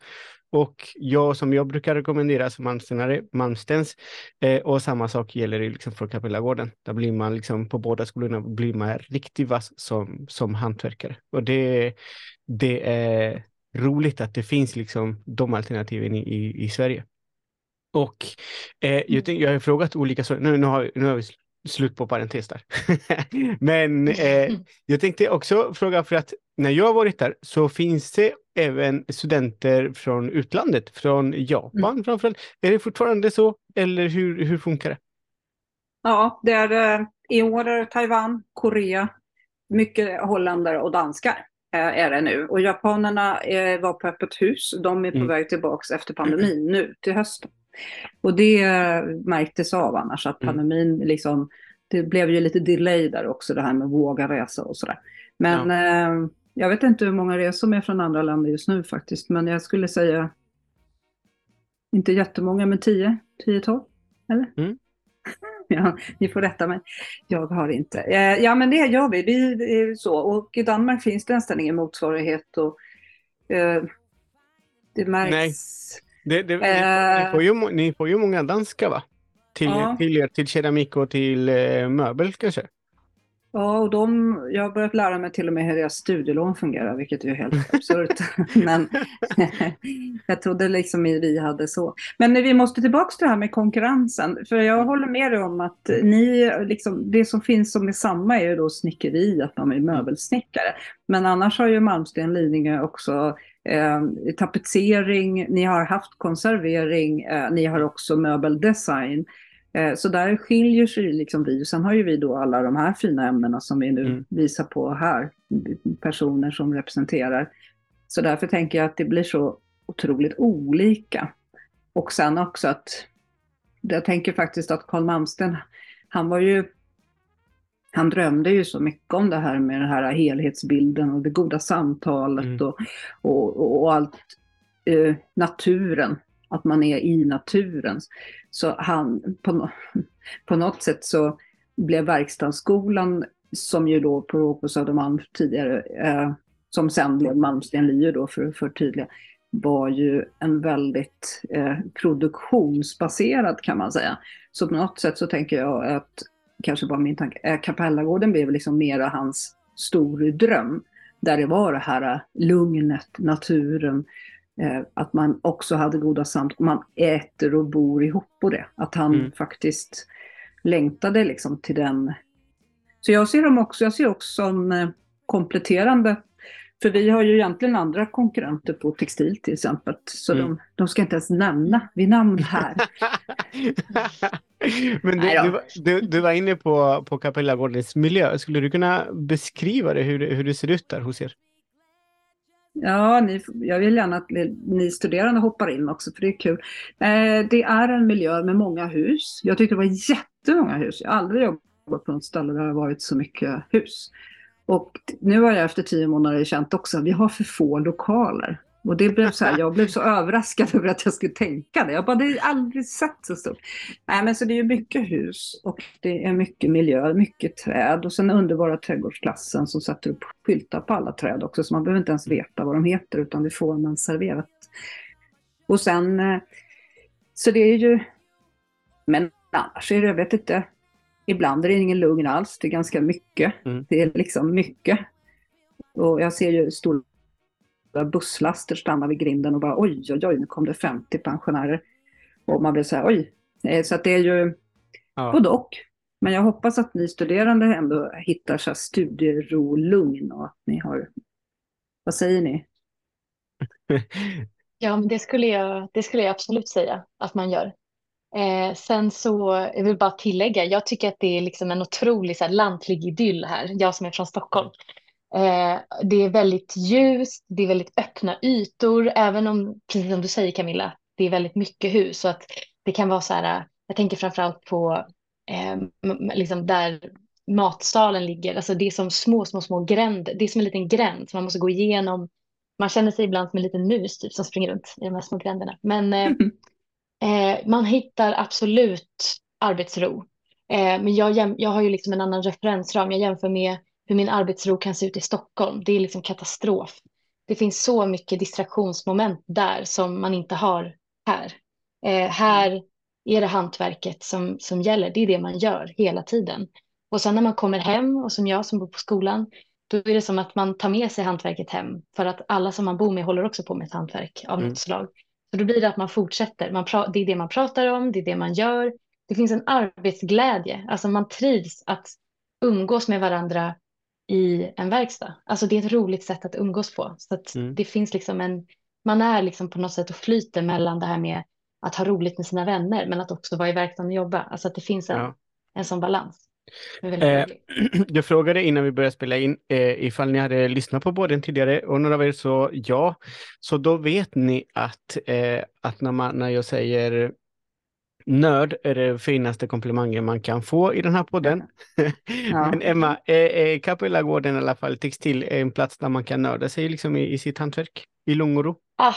Och jag som jag brukar rekommendera som Malmstenare, Malmstens, eh, och samma sak gäller ju liksom för Kapellagården. Där blir man liksom på båda skolorna blir man riktigt vass som, som hantverkare. Och det, det är roligt att det finns liksom de alternativen i, i, i Sverige. Och eh, jag, mm. tänk, jag har frågat olika nu, nu, har, nu har vi slut på parentes där. Men eh, jag tänkte också fråga för att när jag har varit där så finns det även studenter från utlandet, från Japan mm. framförallt. Är det fortfarande så eller hur, hur funkar det? Ja, det är eh, i år är det Taiwan, Korea, mycket holländare och danskar eh, är det nu. Och japanerna eh, var på öppet hus. De är på mm. väg tillbaka efter pandemin nu till hösten. Och det märktes av annars att mm. pandemin mm. liksom, det blev ju lite delay där också det här med våga resa och sådär. Men ja. eh, jag vet inte hur många resor är från andra länder just nu faktiskt, men jag skulle säga inte jättemånga, men 10, 10-12, eller? Mm. ja, ni får rätta mig. Jag har inte. Eh, ja, men det gör vi. vi så. Och i Danmark finns det nästan ingen motsvarighet. Och, eh, det märks. Nej. Det, det, eh, ni, får ju, ni får ju många danska va? Till, ja. till, till keramik och till eh, möbel kanske? Ja, och de, jag har börjat lära mig till och med hur deras studielån fungerar, vilket är helt absurt. Men jag trodde liksom vi hade så. Men vi måste tillbaka till det här med konkurrensen. För jag håller med dig om att ni, liksom, det som finns som är samma är ju då snickeri, att man är möbelsnickare. Men annars har ju Malmsten Lidingö också eh, tapetsering, ni har haft konservering, eh, ni har också möbeldesign. Eh, så där skiljer sig liksom vi. Sen har ju vi då alla de här fina ämnena som vi nu mm. visar på här, personer som representerar. Så därför tänker jag att det blir så otroligt olika. Och sen också att, jag tänker faktiskt att Carl Malmsten, han var ju, han drömde ju så mycket om det här med den här helhetsbilden och det goda samtalet mm. och, och, och, allt, eh, naturen att man är i naturen. Så han, på, på något sätt så blev verkstadsskolan, som ju då på på Södermalm tidigare, eh, som sen blev Malmsten Lier då för att förtydliga, var ju en väldigt eh, produktionsbaserad kan man säga. Så på något sätt så tänker jag att, kanske bara min tanke, eh, Kapellagården blev liksom mera hans stor dröm. Där det var det här lugnet, naturen, Eh, att man också hade goda samtal, man äter och bor ihop på det. Att han mm. faktiskt längtade liksom till den. Så jag ser dem också, jag ser också som eh, kompletterande. För vi har ju egentligen andra konkurrenter på textil till exempel. Så mm. de, de, ska inte ens nämna vid namn här. Men du, du, du, var inne på, på Kapellagårdens miljö. Skulle du kunna beskriva det, hur, hur det ser ut där hos er? Ja, ni, jag vill gärna att ni studerande hoppar in också, för det är kul. Eh, det är en miljö med många hus. Jag tyckte det var jättemånga hus. Jag har aldrig jobbat på något ställe där det har varit så mycket hus. Och nu har jag efter tio månader känt också att vi har för få lokaler. Och det blev så här, jag blev så överraskad över att jag skulle tänka det. Jag bara, det har aldrig sett så stort. Nej, men så det är mycket hus och det är mycket miljö, mycket träd och sen underbara trädgårdsklassen som sätter upp skyltar på alla träd också. Så man behöver inte ens veta vad de heter utan det får man serverat. Och sen, eh, så det är ju, men annars är det, jag vet inte, ibland är det ingen lugn alls. Det är ganska mycket. Mm. Det är liksom mycket. Och jag ser ju stora busslaster stannar vid grinden och bara oj, oj, oj, nu kom det 50 pensionärer. Och man blir så här, oj. Eh, så att det är ju ja. både och. Men jag hoppas att ni studerande ändå hittar så studiero, lugn och att ni har, vad säger ni? ja, men det skulle, jag, det skulle jag absolut säga att man gör. Eh, sen så, jag vill bara tillägga, jag tycker att det är liksom en otrolig så här, lantlig idyll här, jag som är från Stockholm. Eh, det är väldigt ljust, det är väldigt öppna ytor, även om, precis som du säger Camilla, det är väldigt mycket hus. Så att det kan vara så här, jag tänker framförallt på eh, liksom där matsalen ligger, alltså det är som små, små, små gränder, det är som en liten gränd som man måste gå igenom. Man känner sig ibland som en liten mus typ, som springer runt i de här små gränderna. Men eh, eh, man hittar absolut arbetsro. Eh, men jag, jag har ju liksom en annan referensram, jag jämför med hur min arbetsro kan se ut i Stockholm. Det är liksom katastrof. Det finns så mycket distraktionsmoment där som man inte har här. Eh, här är det hantverket som, som gäller. Det är det man gör hela tiden. Och sen när man kommer hem och som jag som bor på skolan, då är det som att man tar med sig hantverket hem för att alla som man bor med håller också på med ett hantverk av mm. något slag. Så då blir det att man fortsätter. Man det är det man pratar om, det är det man gör. Det finns en arbetsglädje, alltså man trivs att umgås med varandra i en verkstad. Alltså det är ett roligt sätt att umgås på. Så att mm. det finns liksom en, man är liksom på något sätt och flyter mellan det här med att ha roligt med sina vänner men att också vara i verkstaden och jobba. Alltså att det finns en, ja. en sån balans. Eh, jag frågade innan vi började spela in eh, ifall ni hade lyssnat på båden tidigare och några av er så ja. Så då vet ni att, eh, att när, man, när jag säger nörd är det finaste komplimangen man kan få i den här podden. Ja. Men Emma, är, är Kapellagården i alla fall textil en plats där man kan nörda sig liksom i, i sitt hantverk? I lugn och ro? Ah,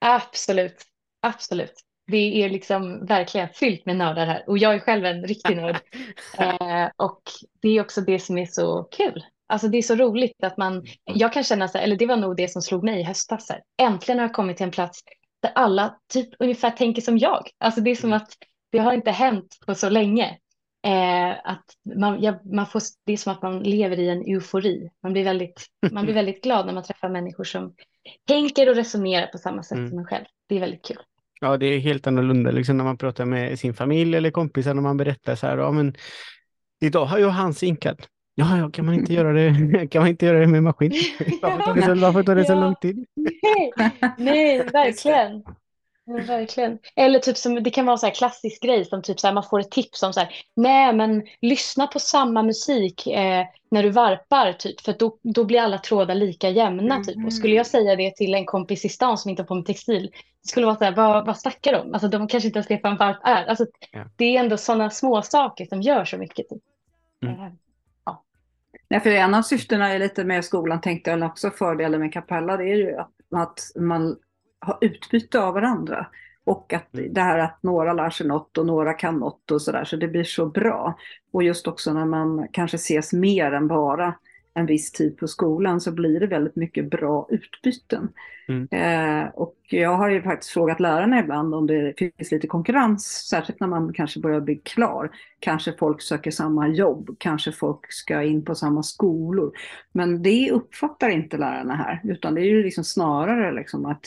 absolut, absolut. Det är liksom verkligen fyllt med nördar här och jag är själv en riktig nörd. eh, och det är också det som är så kul. Alltså det är så roligt att man, jag kan känna så här, eller det var nog det som slog mig i höstas. Här. Äntligen har jag kommit till en plats där alla typ ungefär tänker som jag. Alltså det är som mm. att det har inte hänt på så länge. Eh, att man, ja, man får, det är som att man lever i en eufori. Man blir, väldigt, man blir väldigt glad när man träffar människor som tänker och resonerar på samma sätt mm. som en själv. Det är väldigt kul. Ja, det är helt annorlunda liksom när man pratar med sin familj eller kompisar när man berättar så här. Ja, men idag har jag hans inkat. Ja, ja, kan man inte göra det, kan man inte göra det med maskin? Varför tar det så, varför tar det så lång tid? Nej, nej verkligen. Ja, verkligen. Eller typ som, det kan vara en klassisk grej som typ så här, man får ett tips om så här, nej men lyssna på samma musik eh, när du varpar typ, för då, då blir alla trådar lika jämna mm. typ. Och skulle jag säga det till en kompis i stan som inte har på med textil, skulle vara så här, vad, vad snackar de? Alltså de kanske inte ens vet vad en varp är. Alltså, ja. Det är ändå sådana små saker som gör så mycket. Typ. Mm. Eh, ja. Nej, för en av syftena är lite med skolan tänkte jag också fördelen med Kapella, det är ju att, att man ha utbyte av varandra. Och att mm. det här att några lär sig något och några kan något och sådär, så det blir så bra. Och just också när man kanske ses mer än bara en viss tid på skolan så blir det väldigt mycket bra utbyten. Mm. Eh, och jag har ju faktiskt frågat lärarna ibland om det finns lite konkurrens, särskilt när man kanske börjar bli klar. Kanske folk söker samma jobb, kanske folk ska in på samma skolor. Men det uppfattar inte lärarna här, utan det är ju liksom snarare liksom att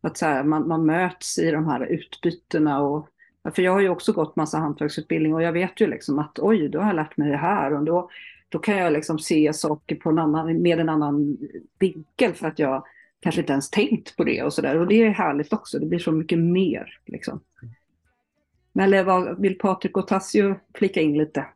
att så här, man, man möts i de här utbytena. Och, för jag har ju också gått massa hantverksutbildning och jag vet ju liksom att oj, då har jag lärt mig det här och då, då kan jag liksom se saker på en annan, med en annan vinkel för att jag kanske inte ens tänkt på det och sådär. Och det är härligt också, det blir så mycket mer. Liksom. Men vad, vill Patrik och Tassio flika in lite?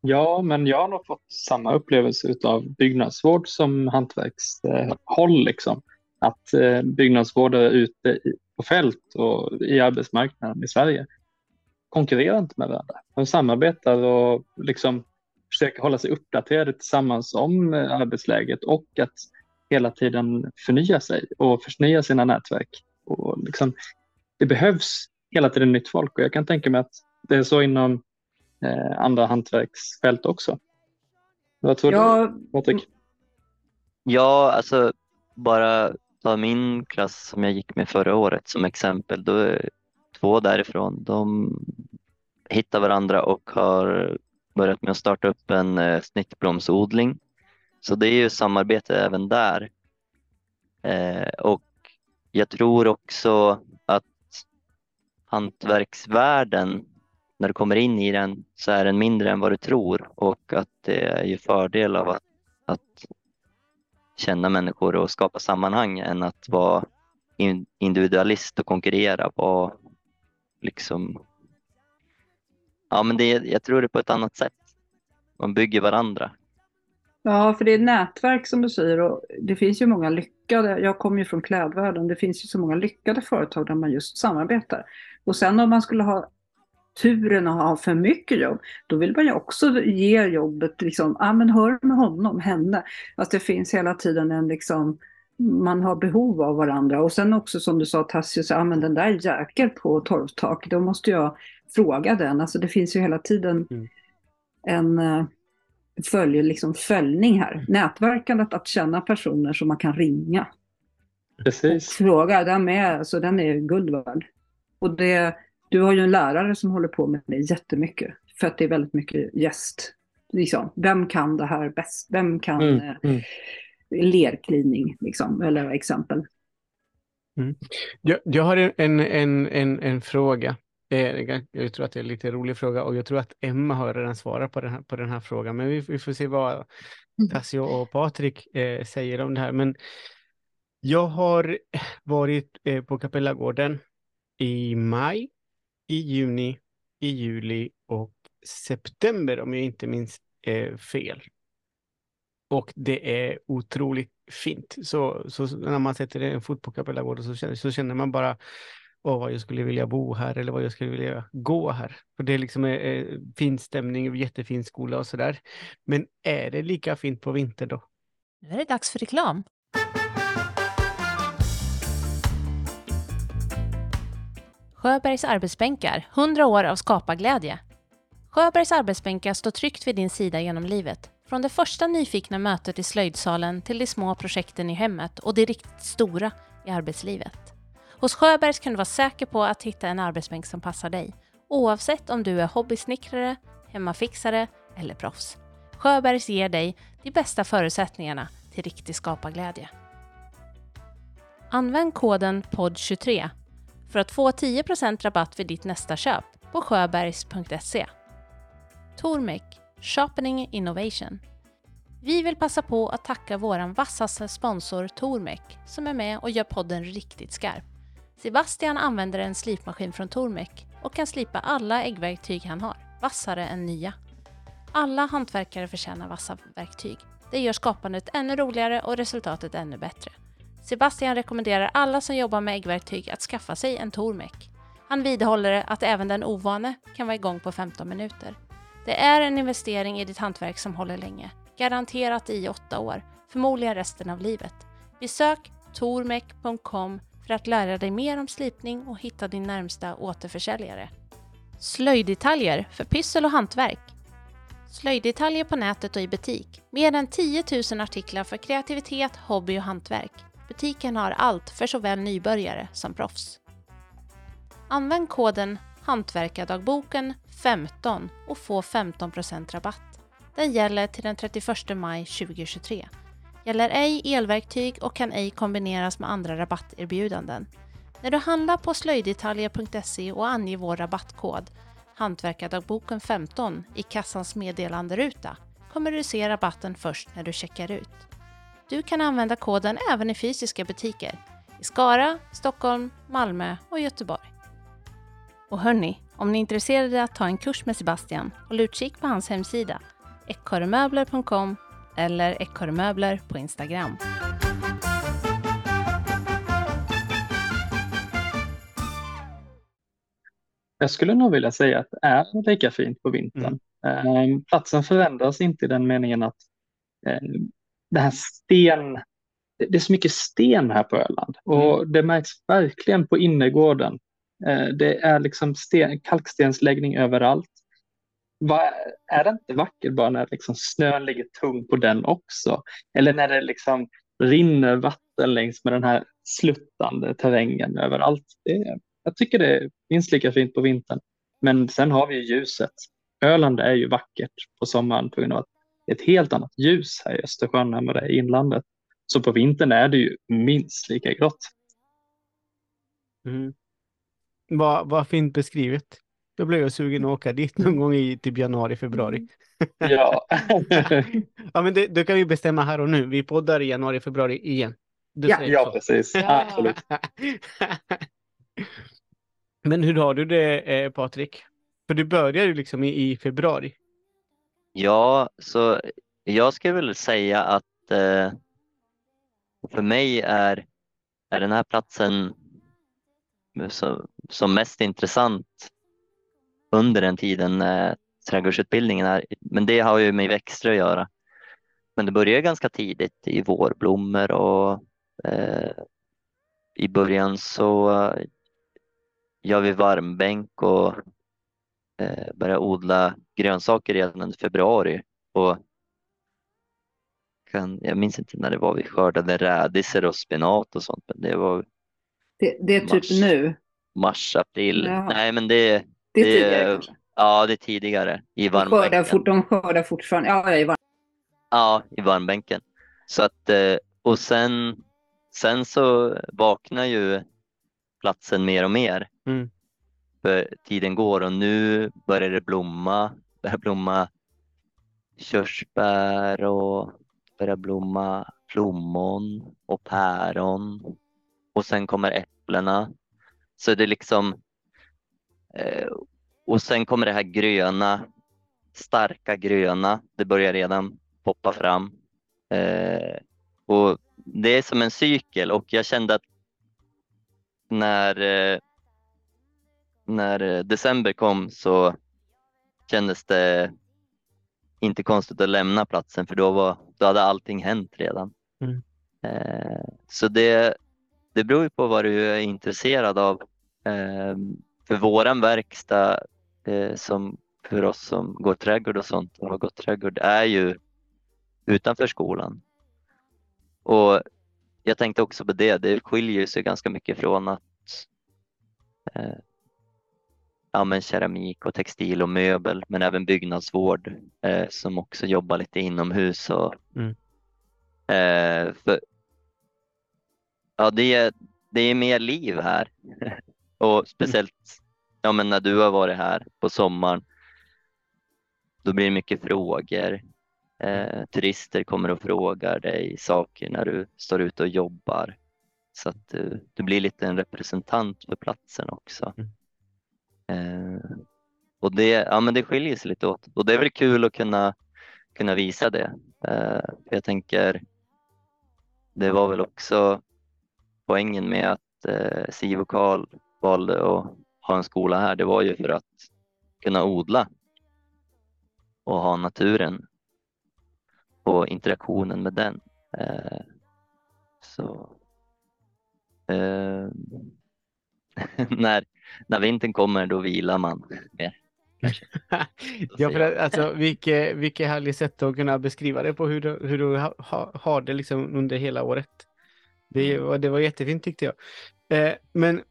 Ja, men jag har nog fått samma upplevelse av byggnadsvård som hantverkshåll. Liksom att eh, byggnadsvård byggnadsvårdare ute på fält och i arbetsmarknaden i Sverige konkurrerar inte med varandra. De samarbetar och liksom försöker hålla sig uppdaterade tillsammans om eh, arbetsläget och att hela tiden förnya sig och förnya sina nätverk. Och liksom, det behövs hela tiden nytt folk och jag kan tänka mig att det är så inom eh, andra hantverksfält också. Vad tror ja, du Patrik? Ja, alltså bara ta min klass som jag gick med förra året som exempel. Då är två därifrån. De hittar varandra och har börjat med att starta upp en eh, snittblomsodling. Så det är ju samarbete även där. Eh, och jag tror också att hantverksvärlden, när du kommer in i den så är den mindre än vad du tror och att det är ju fördel av att, att känna människor och skapa sammanhang än att vara individualist och konkurrera på liksom Ja men det, jag tror det är på ett annat sätt. Man bygger varandra. Ja, för det är nätverk som du säger och det finns ju många lyckade, jag kommer ju från klädvärlden, det finns ju så många lyckade företag där man just samarbetar. Och sen om man skulle ha turen att ha för mycket jobb, då vill man ju också ge jobbet, liksom, ja ah, men hör med honom, henne. Att det finns hela tiden en liksom, man har behov av varandra. Och sen också som du sa Tassius, ja ah, men den där jäkel på torvtak, då måste jag fråga den. Alltså det finns ju hela tiden mm. en uh, följ, liksom följning här. Mm. Nätverkandet, att känna personer som man kan ringa. Precis. Och fråga, den, är, alltså, den är guld värd. Och det, du har ju en lärare som håller på med det jättemycket. För att det är väldigt mycket gäst. Liksom, vem kan det här bäst? Vem kan mm, eh, mm. Lerklining, liksom, eller exempel. Mm. Jag, jag, har en, en, en, en fråga. Jag tror att det är en lite rolig fråga och jag tror att Emma har redan svarat på den här, på den här frågan. Men vi, vi får se vad mm. Tassio och Patrik eh, säger om det här. Men jag har varit eh, på Kapellagården i maj i juni, i juli och september om jag inte minns eh, fel. Och det är otroligt fint. Så, så när man sätter en fot på Kapellagården så känner, så känner man bara åh, vad jag skulle vilja bo här eller vad jag skulle vilja gå här. För det är liksom eh, eh fin stämning, jättefin skola och sådär. Men är det lika fint på vintern då? Nu är det dags för reklam. Sjöbergs arbetsbänkar, 100 år av skaparglädje. Sjöbergs arbetsbänkar står tryggt vid din sida genom livet. Från det första nyfikna mötet i slöjdsalen till de små projekten i hemmet och det riktigt stora i arbetslivet. Hos Sjöbergs kan du vara säker på att hitta en arbetsbänk som passar dig oavsett om du är hobbysnickrare, hemmafixare eller proffs. Sjöbergs ger dig de bästa förutsättningarna till riktig skaparglädje. Använd koden POD23 för att få 10% rabatt vid ditt nästa köp på sjöbergs.se. Tormek Sharpening Innovation. Vi vill passa på att tacka vår vassaste sponsor Tormek som är med och gör podden riktigt skarp. Sebastian använder en slipmaskin från Tormek och kan slipa alla äggverktyg han har, vassare än nya. Alla hantverkare förtjänar vassa verktyg. Det gör skapandet ännu roligare och resultatet ännu bättre. Sebastian rekommenderar alla som jobbar med äggverktyg att skaffa sig en Tormek. Han vidhåller att även den ovane kan vara igång på 15 minuter. Det är en investering i ditt hantverk som håller länge. Garanterat i åtta år, förmodligen resten av livet. Besök tormek.com för att lära dig mer om slipning och hitta din närmsta återförsäljare. Slöjddetaljer för pyssel och hantverk. Slöjddetaljer på nätet och i butik. Mer än 10 000 artiklar för kreativitet, hobby och hantverk. Butiken har allt för såväl nybörjare som proffs. Använd koden Hantverkardagboken 15 och få 15% rabatt. Den gäller till den 31 maj 2023. Gäller ej elverktyg och kan ej kombineras med andra rabatterbjudanden. När du handlar på slöjddetaljer.se och anger vår rabattkod Hantverkardagboken 15 i kassans meddelanderuta kommer du se rabatten först när du checkar ut. Du kan använda koden även i fysiska butiker i Skara, Stockholm, Malmö och Göteborg. Och hörni, om ni är intresserade att ta en kurs med Sebastian, håll utkik på hans hemsida ekorremöbler.com eller ekorremöbler på Instagram. Jag skulle nog vilja säga att det är lika fint på vintern. Mm. Eh, platsen förändras inte i den meningen att eh, det här sten, det är så mycket sten här på Öland och mm. det märks verkligen på innergården. Eh, det är liksom sten, kalkstensläggning överallt. Va, är det inte vackert bara när liksom snön ligger tung på den också? Eller när det liksom rinner vatten längs med den här sluttande terrängen överallt. Det, jag tycker det är minst lika fint på vintern. Men sen har vi ljuset. Öland är ju vackert på sommaren på grund av att det är ett helt annat ljus här i Östersjön än vad det är i inlandet. Så på vintern är det ju minst lika grått. Mm. Vad, vad fint beskrivet. Då blev jag sugen att åka dit någon gång i typ januari, februari. Mm. Ja. ja, men det, då kan vi bestämma här och nu. Vi poddar i januari, februari igen. Du ja, ja precis. Ja. Absolut. men hur har du det, eh, Patrik? För du börjar ju liksom i, i februari. Ja, så jag skulle väl säga att eh, för mig är, är den här platsen som mest intressant under den tiden eh, trädgårdsutbildningen är. Men det har ju med växter att göra. Men det börjar ganska tidigt i vårblommor och eh, i början så eh, gör vi varmbänk och eh, börjar odla grönsaker redan under februari. Och kan, jag minns inte när det var vi skördade rädisor och spenat och sånt. Men det var det, det är typ mars, nu? Mars, april. Jaha. Nej, men det, det är tidigare kanske? Ja, det är tidigare i varmbänken. De skördar, fort, de skördar fortfarande, ja, i varm... Ja, i varmbänken. Så att, eh, och sen, sen så vaknar ju platsen mer och mer. Mm. För tiden går och nu börjar det blomma, börjar blomma körsbär och börjar blomma plommon och päron och sen kommer äpplena. Så det är liksom eh, och sen kommer det här gröna, starka gröna. Det börjar redan poppa fram. Eh, och Det är som en cykel och jag kände att när, eh, när december kom så kändes det inte konstigt att lämna platsen för då, var, då hade allting hänt redan. Mm. Eh, så det, det beror ju på vad du är intresserad av. Eh, för våran verkstad eh, som för oss som går trädgård och sånt och har gått trädgård är ju utanför skolan. Och jag tänkte också på det, det skiljer sig ganska mycket från att eh, ja, men keramik och textil och möbel men även byggnadsvård eh, som också jobbar lite inomhus. Och, Mm. eh, för, ja, det, är, det är mer liv här och speciellt ja, men när du har varit här på sommaren då blir det mycket frågor. Eh, turister kommer och frågar dig saker när du står ute och jobbar. Så att du, du blir lite en representant för platsen också. Eh, och det, ja, men det skiljer sig lite åt och det är väl kul att kunna, kunna visa det. Eh, jag tänker, det var väl också poängen med att eh, Karl valde att ha en skola här. Det var ju för att kunna odla och ha naturen och interaktionen med den. Eh, så eh, när, när vintern kommer då vilar man mer. ja, för att, alltså, vilket, vilket härligt sätt att kunna beskriva det på hur du, hur du ha, ha, har det liksom under hela året. Det, var- det var jättefint tyckte jag. Eh, men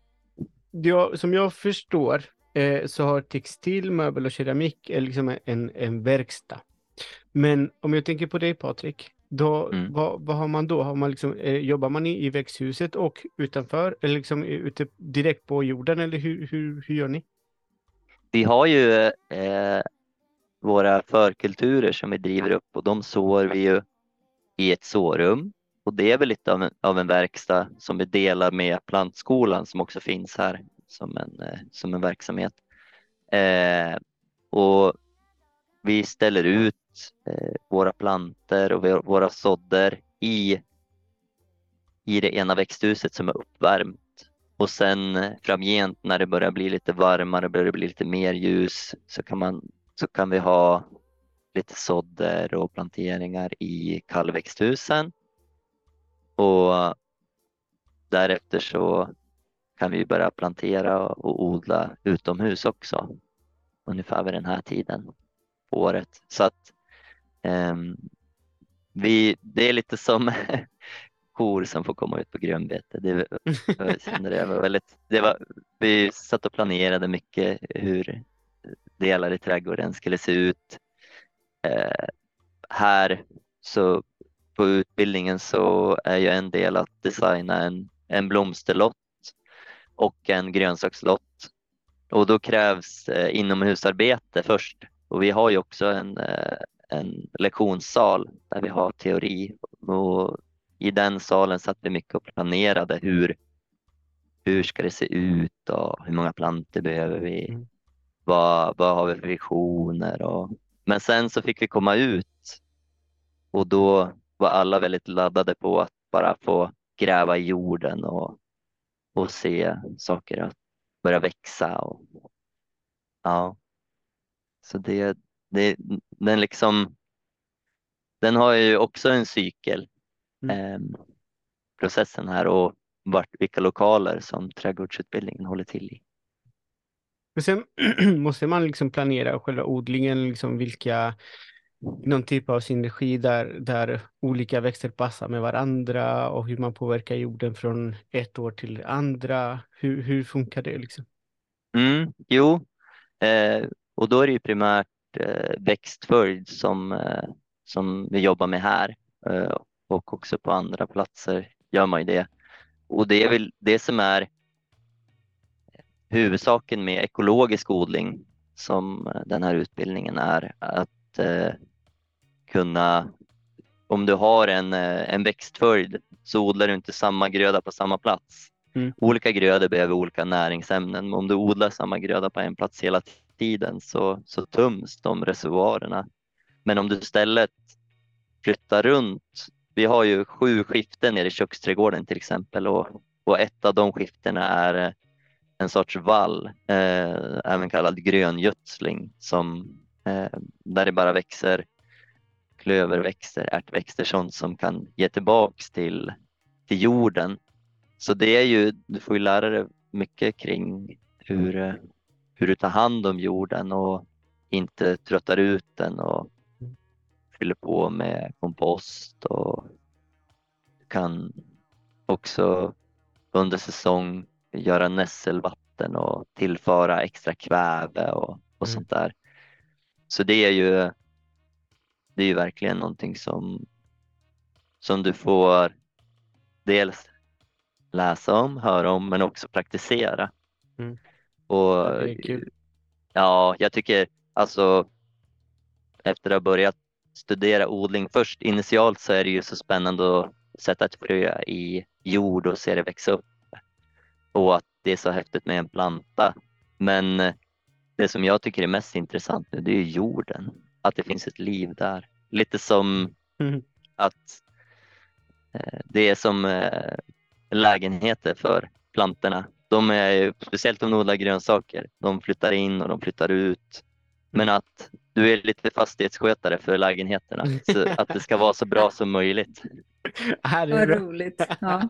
jag, som jag förstår eh, så har textil, möbel och keramik är liksom en, en verkstad. Men om jag tänker på dig Patrik, då, Mm. vad, vad har man då? Har man liksom, eh, jobbar man i, i växthuset och utanför eller liksom ute direkt på jorden eller hur, hur, hur gör ni? Vi har ju eh, våra förkulturer som vi driver upp och de sår vi ju i ett sårum. Och det är väl lite av en, av en verkstad som vi delar med plantskolan som också finns här som en, eh, som en verksamhet. Eh, och vi ställer ut eh, våra planter och våra sådder i, i det ena växthuset som är uppvärmt. Och sen eh, framgent när det börjar bli lite varmare, börjar det bli lite mer ljus så kan, man, så kan vi ha lite sådder och planteringar i kallväxthusen. Och eh, därefter så kan vi börja plantera och odla utomhus också. Ungefär vid den här tiden på året. Så att ehm, vi, det är lite som kor som får komma ut på grönbete. Det, det var väldigt, det var, vi satt och planerade mycket hur delar i trädgården skulle se ut. Eh, här så på utbildningen så är ju en del att designa en, en blomsterlott och en grönsakslott. Och då krävs eh, inomhusarbete först. Och vi har ju också en, eh, en lektionssal där vi har teori. Och I den salen satt vi mycket och planerade hur, hur ska det se ut och hur många plantor behöver vi? Mm. Vad, vad har vi för visioner? Och, men sen så fick vi komma ut och då var alla väldigt laddade på att bara få gräva i jorden och, och se saker att börja växa. Och, ja. Så det, det, den liksom, den har ju också en cykel, Mm. ehm, processen här och vart, vilka lokaler som trädgårdsutbildningen håller till i. Men sen måste man liksom planera själva odlingen, liksom vilka, någon typ av synergi där, där olika växter passar med varandra och hur man påverkar jorden från ett år till andra. Hur, hur funkar det liksom? Mm, jo, eh, och då är det ju primärt eh, växtföljd som, eh, som vi jobbar med här eh, och också på andra platser gör man ju det. Och det är väl det som är huvudsaken med ekologisk odling som eh, den här utbildningen är att eh, kunna, om du har en, eh, en växtföljd så odlar du inte samma gröda på samma plats. Mm. Olika grödor behöver olika näringsämnen, men om du odlar samma gröda på en plats hela tiden så, så töms de reservoarerna. Men om du istället flyttar runt, vi har ju sju skiften nere i köksträdgården till exempel och, och ett av de skiftena är eh, en sorts vall, eh, även kallad gröngödsling, som, eh, där det bara växer klöverväxter, ärtväxter, sånt som kan ge tillbaks till, till jorden. Så det är ju, du får ju lära dig mycket kring hur, hur du tar hand om jorden och inte tröttar ut den och fyller på med kompost och du kan också under säsong göra nässelvatten vatten och tillföra extra kväve och, och Mm. sånt där. Så det är ju det är ju verkligen någonting som, som du får dels läsa om, höra om men också praktisera. Mm. Och. Ja, jag tycker alltså efter att ha börjat studera odling först initialt så är det ju så spännande att sätta ett frö i jord och se det växa upp. Och att det är så häftigt med en planta. Men eh, det som jag tycker är mest intressant nu det är jorden. Att det finns ett liv där. Lite som Mm. att eh, det är som eh, lägenheter för plantorna. De är speciellt om de odlar grönsaker, de flyttar in och de flyttar ut. Men att du är lite fastighetsskötare för lägenheterna, så att det ska vara så bra som möjligt. Ja, det är Vad bra. roligt. Ja.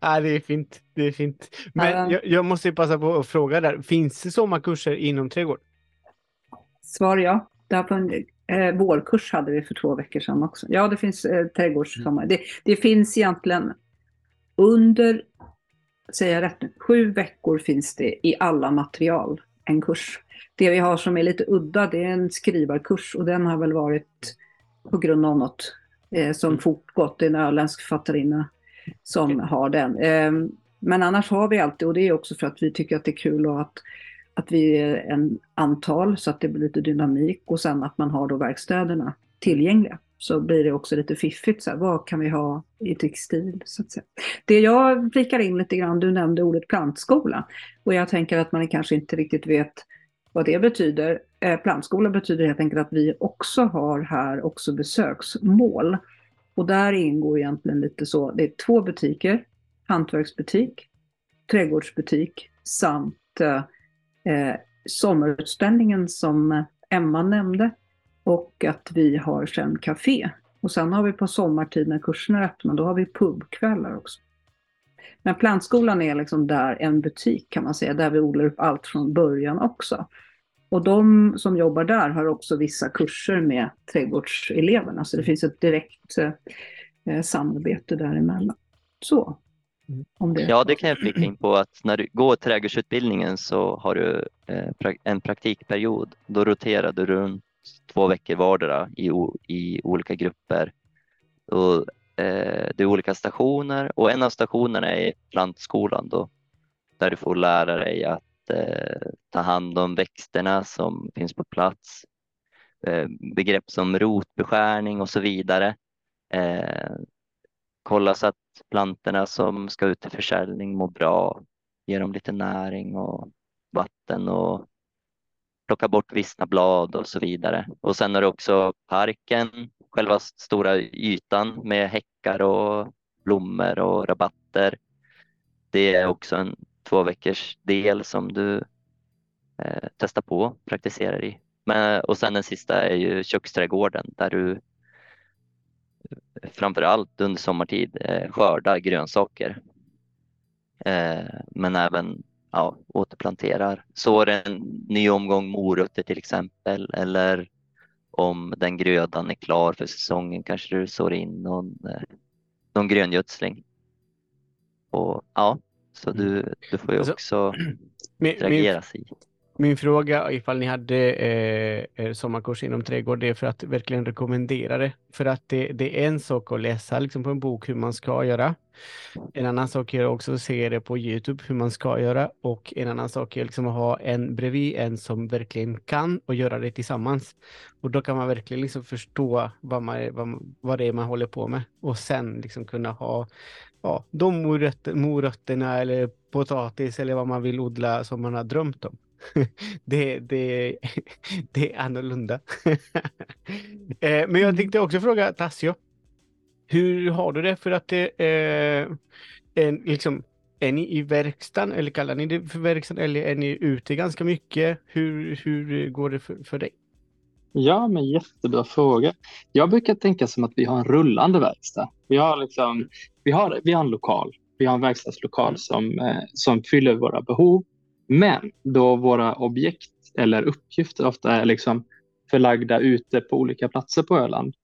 ja, det är fint. Det är fint. Men Ja. jag, jag måste ju passa på att fråga där. Finns det sommarkurser inom trädgård? Svar ja. Det på en, eh, vårkurs hade vi för två veckor sedan också. Ja, det finns eh, trädgårdssommar. Det, det finns egentligen under, säger jag rätt nu, sju veckor finns det i alla material en kurs. Det vi har som är lite udda det är en skrivarkurs och den har väl varit på grund av något eh, som Mm. fortgått. Det är en öländsk författarinna som har den. Eh, men annars har vi alltid, och det är också för att vi tycker att det är kul och att att vi är en antal så att det blir lite dynamik och sen att man har då verkstäderna tillgängliga. Så blir det också lite fiffigt, så här, vad kan vi ha i textil? Så att säga. Det jag flikar in lite grann, du nämnde ordet plantskola och jag tänker att man kanske inte riktigt vet vad det betyder. Eh, plantskola betyder helt enkelt att vi också har här också besöksmål. Och där ingår egentligen lite så, det är två butiker, hantverksbutik, trädgårdsbutik samt eh, eh, sommarutställningen som Emma nämnde och att vi har sen café. Och sen har vi på sommartid när kurserna är öppna, då har vi pubkvällar också. Men plantskolan är liksom där en butik kan man säga, där vi odlar upp allt från början också. Och de som jobbar där har också vissa kurser med trädgårdseleverna, så det finns ett direkt eh, samarbete däremellan. Så. Om det Ja, det kan jag flika in på att när du går trädgårdsutbildningen så har du eh, en praktikperiod. Då roterar du runt två veckor vardera i, i olika grupper. Och, eh, det är olika stationer och en av stationerna är plantskolan då, där du får lära dig att eh, ta hand om växterna som finns på plats. Eh, begrepp som rotbeskärning och så vidare. Eh, Kolla så att plantorna som ska ut till försäljning mår bra, ge dem lite näring och vatten och plocka bort vissna blad och så vidare. Och sen har du också parken, själva stora ytan med häckar och blommor och rabatter. Det är också en två veckors del som du eh, testar på, praktiserar i. Men, och sen den sista är ju köksträdgården där du framför allt under sommartid eh, skördar grönsaker. Eh, men även ja, återplanterar. Sår en ny omgång morötter till exempel eller om den grödan är klar för säsongen kanske du sår in någon, eh, någon gröngödsling. Och ja, så du, du får ju Alltså, också Min, i min fråga ifall ni hade eh, eh, sommarkurs inom trädgård, det är för att verkligen rekommendera det. För att det, det är en sak att läsa liksom på en bok hur man ska göra. En annan sak är också att se det på Youtube hur man ska göra och en annan sak är liksom att ha en bredvid en som verkligen kan och göra det tillsammans. Och då kan man verkligen liksom förstå vad, man, vad, vad det är man håller på med och sen liksom kunna ha ja, de morötter, morötterna eller potatis eller vad man vill odla som man har drömt om. det, det, det är annorlunda. Eh, Men jag tänkte också fråga Tassio. Hur har du det? För att det eh, är liksom, är ni i verkstaden eller kallar ni det för verkstaden eller är ni ute ganska mycket? Hur, hur går det för, för dig? Ja, men jättebra fråga. Jag brukar tänka som att vi har en rullande verkstad. Vi har, liksom, vi har, vi har en lokal. Vi har en verkstadslokal som, eh, som fyller våra behov. Men då våra objekt eller uppgifter ofta är liksom förlagda ute på olika platser på Öland.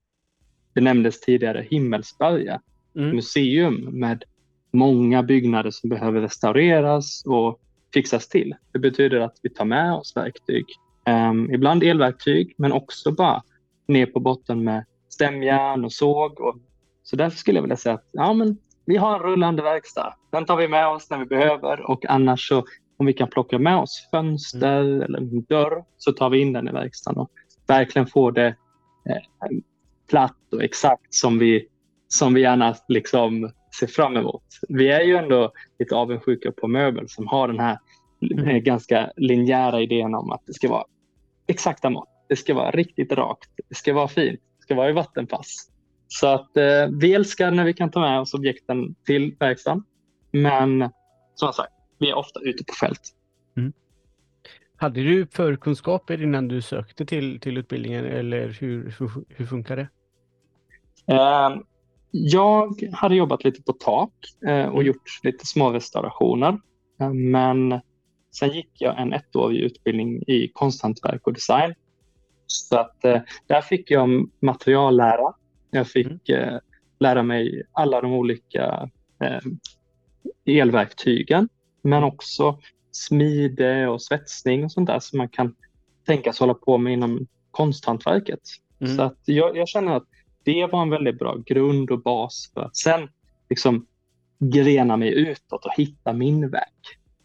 Det nämndes tidigare Himmelsberga Mm. museum med många byggnader som behöver restaureras och fixas till. Det betyder att vi tar med oss verktyg. Um, ibland elverktyg, men också bara ner på botten med stämjärn och såg. Och, så därför skulle jag vilja säga att ja, men vi har en rullande verkstad. Den tar vi med oss när vi behöver och annars så om vi kan plocka med oss fönster mm. eller en dörr så tar vi in den i verkstaden och verkligen får det eh, platt och exakt som vi, som vi gärna liksom ser fram emot. Vi är ju ändå lite avundsjuka på möbel som har den här mm. Eh, ganska linjära idén om att det ska vara exakta mått. Det ska vara riktigt rakt. Det ska vara fint. Det ska vara i vattenpass. Så att eh, vi älskar när vi kan ta med oss objekten till verkstaden. Men som sagt, vi är ofta ute på fält. Mm. Hade du förkunskaper innan du sökte till, till utbildningen eller hur, hur, hur funkar det? Eh, jag hade jobbat lite på tak eh, och mm. gjort lite små restaurationer. Eh, men sen gick jag en ettårig utbildning i konsthantverk och design. Så att eh, där fick jag materiallära. Jag fick mm. eh, lära mig alla de olika eh, elverktygen men också smide och svetsning och sånt där som man kan tänkas hålla på med inom konsthantverket. Mm. Så att jag, jag, känner att det var en väldigt bra grund och bas för att sen liksom grena mig utåt och hitta min väg.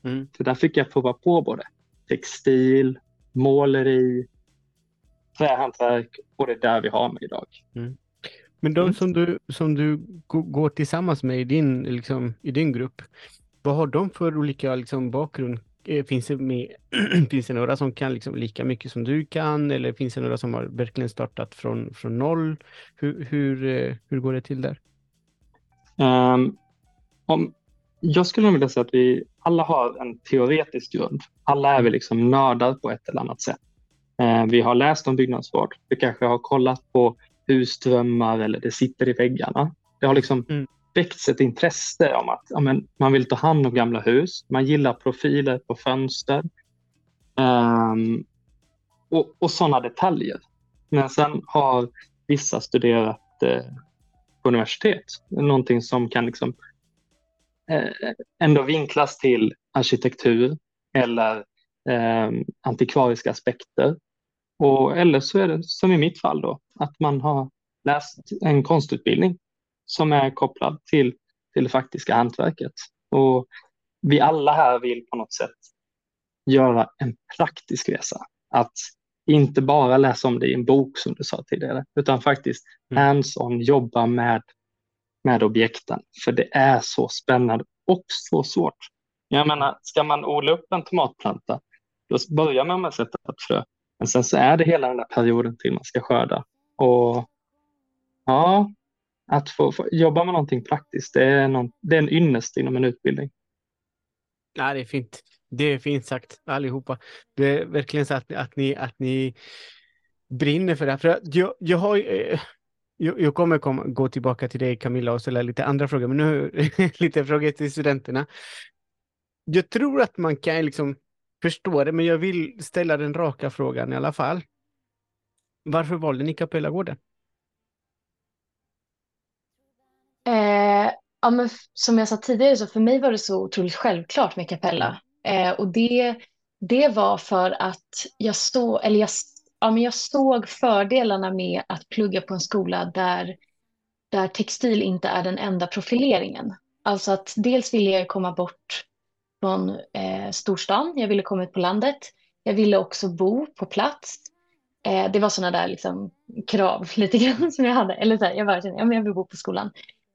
Mm. För där fick jag prova på både textil, måleri, trähantverk och det är där vi har mig idag. Mm. Men de mm. som du, som du går tillsammans med i din, liksom, i din grupp, vad har de för olika liksom, bakgrund? Eh, finns det, med, finns det några som kan liksom lika mycket som du kan eller finns det några som har verkligen startat från, från noll? Hur, hur, eh, hur går det till där? Um, om, jag skulle vilja säga att vi alla har en teoretisk grund. Alla är vi liksom nördar på ett eller annat sätt. Uh, vi har läst om byggnadsvård. Vi kanske har kollat på husdrömmar eller det sitter i väggarna. Det har liksom mm väckts ett intresse om att ja, men, man vill ta hand om gamla hus. Man gillar profiler på fönster um, och, och sådana detaljer. Men sen har vissa studerat eh, på universitet, någonting som kan liksom, eh, ändå vinklas till arkitektur eller eh, antikvariska aspekter. Och, eller så är det som i mitt fall då, att man har läst en konstutbildning som är kopplad till, till det faktiska hantverket. Och vi alla här vill på något sätt göra en praktisk resa. Att inte bara läsa om det i en bok som du sa tidigare, utan faktiskt mm. hands-on jobba med, med objekten. För det är så spännande och så svårt. Jag menar, ska man odla upp en tomatplanta, då börjar man med att sätta ett frö. Men sen så är det hela den där perioden till man ska skörda. Och ja, att få, få jobba med någonting praktiskt, det är, någon, det är en ynnest inom en utbildning. Ja, det är fint. Det är fint sagt allihopa. Det är verkligen så att, att, ni, att ni brinner för det här. För jag, jag, har, eh, jag, jag kommer komma, gå tillbaka till dig Camilla och ställa lite andra frågor, men nu lite frågor till studenterna. Jag tror att man kan liksom förstå det, men jag vill ställa den raka frågan i alla fall. Varför valde ni Kapellagården? Ja, men som jag sa tidigare, så för mig var det så otroligt självklart med Capella. Eh, och det, det var för att jag, stå, eller jag, ja, men jag såg fördelarna med att plugga på en skola där, där textil inte är den enda profileringen. Alltså att dels ville jag komma bort från eh, storstan, jag ville komma ut på landet. Jag ville också bo på plats. Eh, det var sådana där liksom, krav lite grann som jag hade. Eller så här, jag bara kände, ja, men jag vill bo på skolan.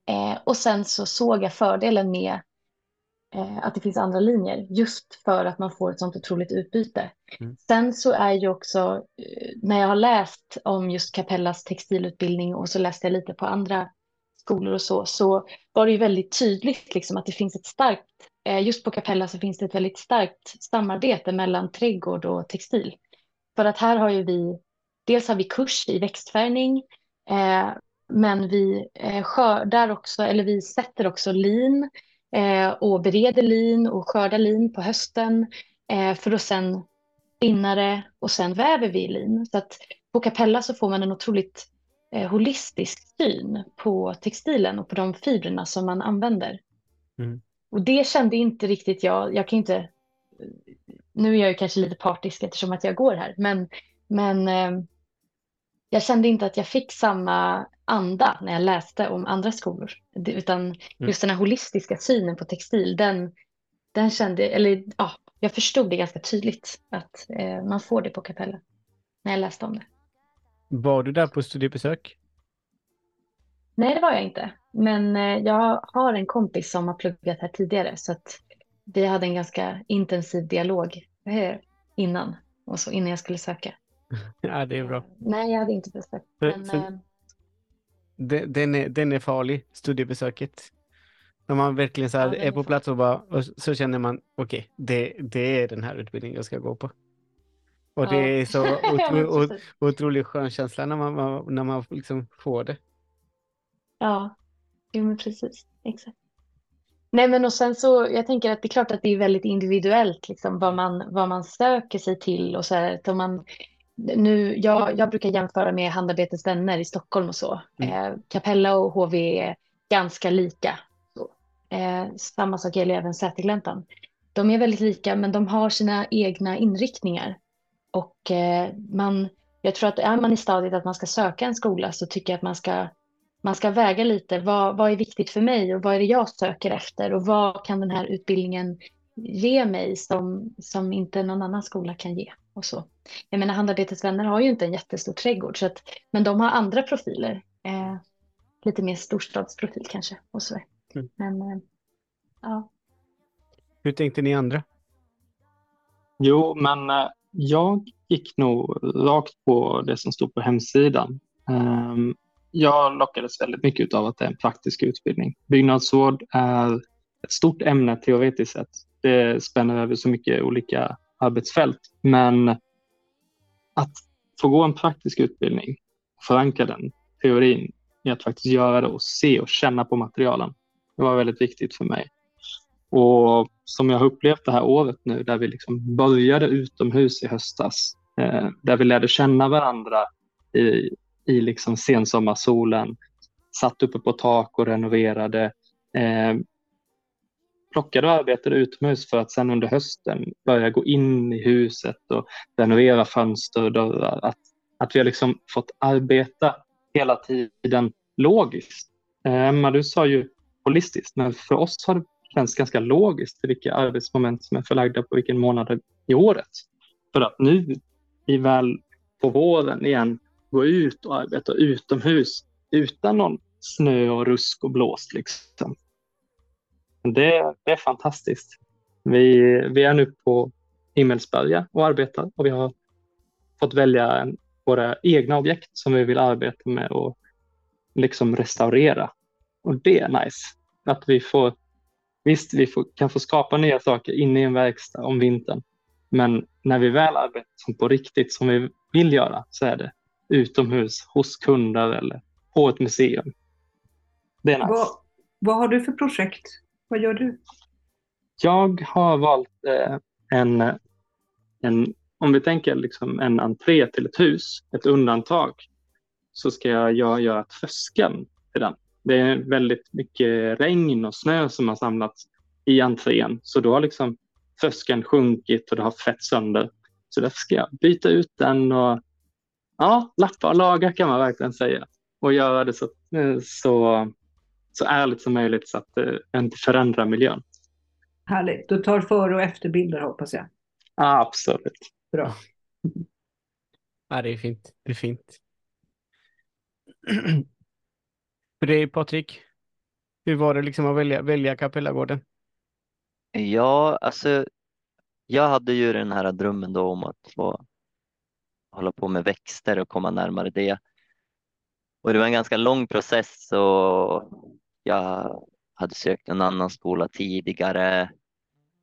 Eh, och sen så såg jag fördelen med eh, att det finns andra linjer just för att man får ett sånt otroligt utbyte. Mm. Sen så är ju också eh, när jag har läst om just Capellas textilutbildning och så läste jag lite på andra skolor och så, så var det ju väldigt tydligt liksom att det finns ett starkt, eh, just på Capella så finns det ett väldigt starkt samarbete mellan trädgård och textil. För att här har ju vi, dels har vi kurs i växtfärgning, eh, men vi eh, skördar också, eller vi sätter också lin eh, och bereder lin och skördar lin på hösten eh, för att sen spinna det och sen väver vi lin. Så att på Capella så får man en otroligt holistisk syn på textilen och på de fibrerna som man använder. Mm. Och det kände inte riktigt jag, jag kan inte nu är jag ju kanske lite partisk eftersom att jag går här, men, men jag kände inte att jag fick samma anda när jag läste om andra skolor. Utan Mm. just den här holistiska synen på textil, den, den kände, eller ja, jag förstod det ganska tydligt att eh, man får det på Capella när jag läste om det. Var du där på studiebesök? Nej, det var jag inte. Men eh, jag har en kompis som har pluggat här tidigare så att vi hade en ganska intensiv dialog eh, innan och så innan jag skulle söka. Ja, det är bra. Nej, jag hade inte besökt. Men, för- eh, Den, den, är, den är farlig, studiebesöket. När man verkligen så Ja, är på plats och, bara, och så känner man, okej, det, det är den här utbildningen jag ska gå på. Och det Ja. är så otro, otroligt skön känsla när man, man, när man liksom får det. Ja, jo, men precis. Exakt. Nej, men och sen så, jag tänker att det är klart att det är väldigt individuellt, liksom, vad man, vad man söker sig till och så här, att om man, nu, jag, jag brukar jämföra med Handarbetets vänner i Stockholm och så. Mm. Eh, Capella och HV är ganska lika. Eh, samma sak gäller även Sätergläntan. De är väldigt lika, men de har sina egna inriktningar. Och eh, man, jag tror att är man i stadiet att man ska söka en skola så tycker jag att man ska man ska väga lite vad, vad är viktigt för mig och vad är det jag söker efter och vad kan den här utbildningen ge mig som, som inte någon annan skola kan ge. Och så. Jag menar, Handarbetets vänner har ju inte en jättestor trädgård, så att, men de har andra profiler. Eh, lite mer storstadsprofil kanske. Och så. Mm. Men eh, ja. Hur tänkte ni andra? Jo, men eh, jag gick nog rakt på det som stod på hemsidan. Ehm, Jag lockades väldigt mycket av att det är en praktisk utbildning. Byggnadsvård är ett stort ämne teoretiskt sett. Det spänner över så mycket olika arbetsfält. Men att få gå en praktisk utbildning, förankra den teorin i att faktiskt göra det och se och känna på materialen. Det var väldigt viktigt för mig. Och som jag har upplevt det här året nu där vi liksom började utomhus i höstas. Eh, där vi lärde känna varandra i, i liksom sensommarsolen. Satt uppe på tak och renoverade. Eh, plockade och arbetade utomhus för att sen under hösten börja gå in i huset och renovera fönster och dörrar. Att, att vi har liksom fått arbeta hela tiden logiskt. Eh, Emma, du sa ju holistiskt, men för oss har det känts ganska logiskt vilka arbetsmoment som är förlagda på vilken månad i året. För att nu i väl på våren igen gå ut och arbeta utomhus utan någon snö och rusk och blåst. Liksom. Det, det är fantastiskt. Vi, vi är nu på Himmelsberga och arbetar och vi har fått välja en, våra egna objekt som vi vill arbeta med och liksom restaurera. Och det är nice. Att vi får Visst, vi får, kan få skapa nya saker inne i en verkstad om vintern. Men när vi väl arbetar som på riktigt, som vi vill göra, så är det utomhus, hos kunder eller på ett museum. Det är nice. Vad, vad har du för projekt? Vad gör du? Jag har valt eh, en, en, om vi tänker liksom en entré till ett hus, ett undantag, så ska jag göra, göra tröskeln till den. Det är väldigt mycket regn och snö som har samlats i entrén, så då har liksom tröskeln sjunkit och det har fett sönder. Så därför ska jag byta ut den och ja, lappa och laga kan man verkligen säga. Och göra det så, så, så ärligt som möjligt så att det inte förändrar miljön. Härligt. Du tar före och efterbilder hoppas jag. Absolut. Bra. Ja, det är fint. Det är fint. För dig Patrik, hur var det liksom att välja, välja Kapellagården? Ja, alltså jag hade ju den här drömmen då om att få hålla på med växter och komma närmare det. Och det var en ganska lång process och jag hade sökt en annan skola tidigare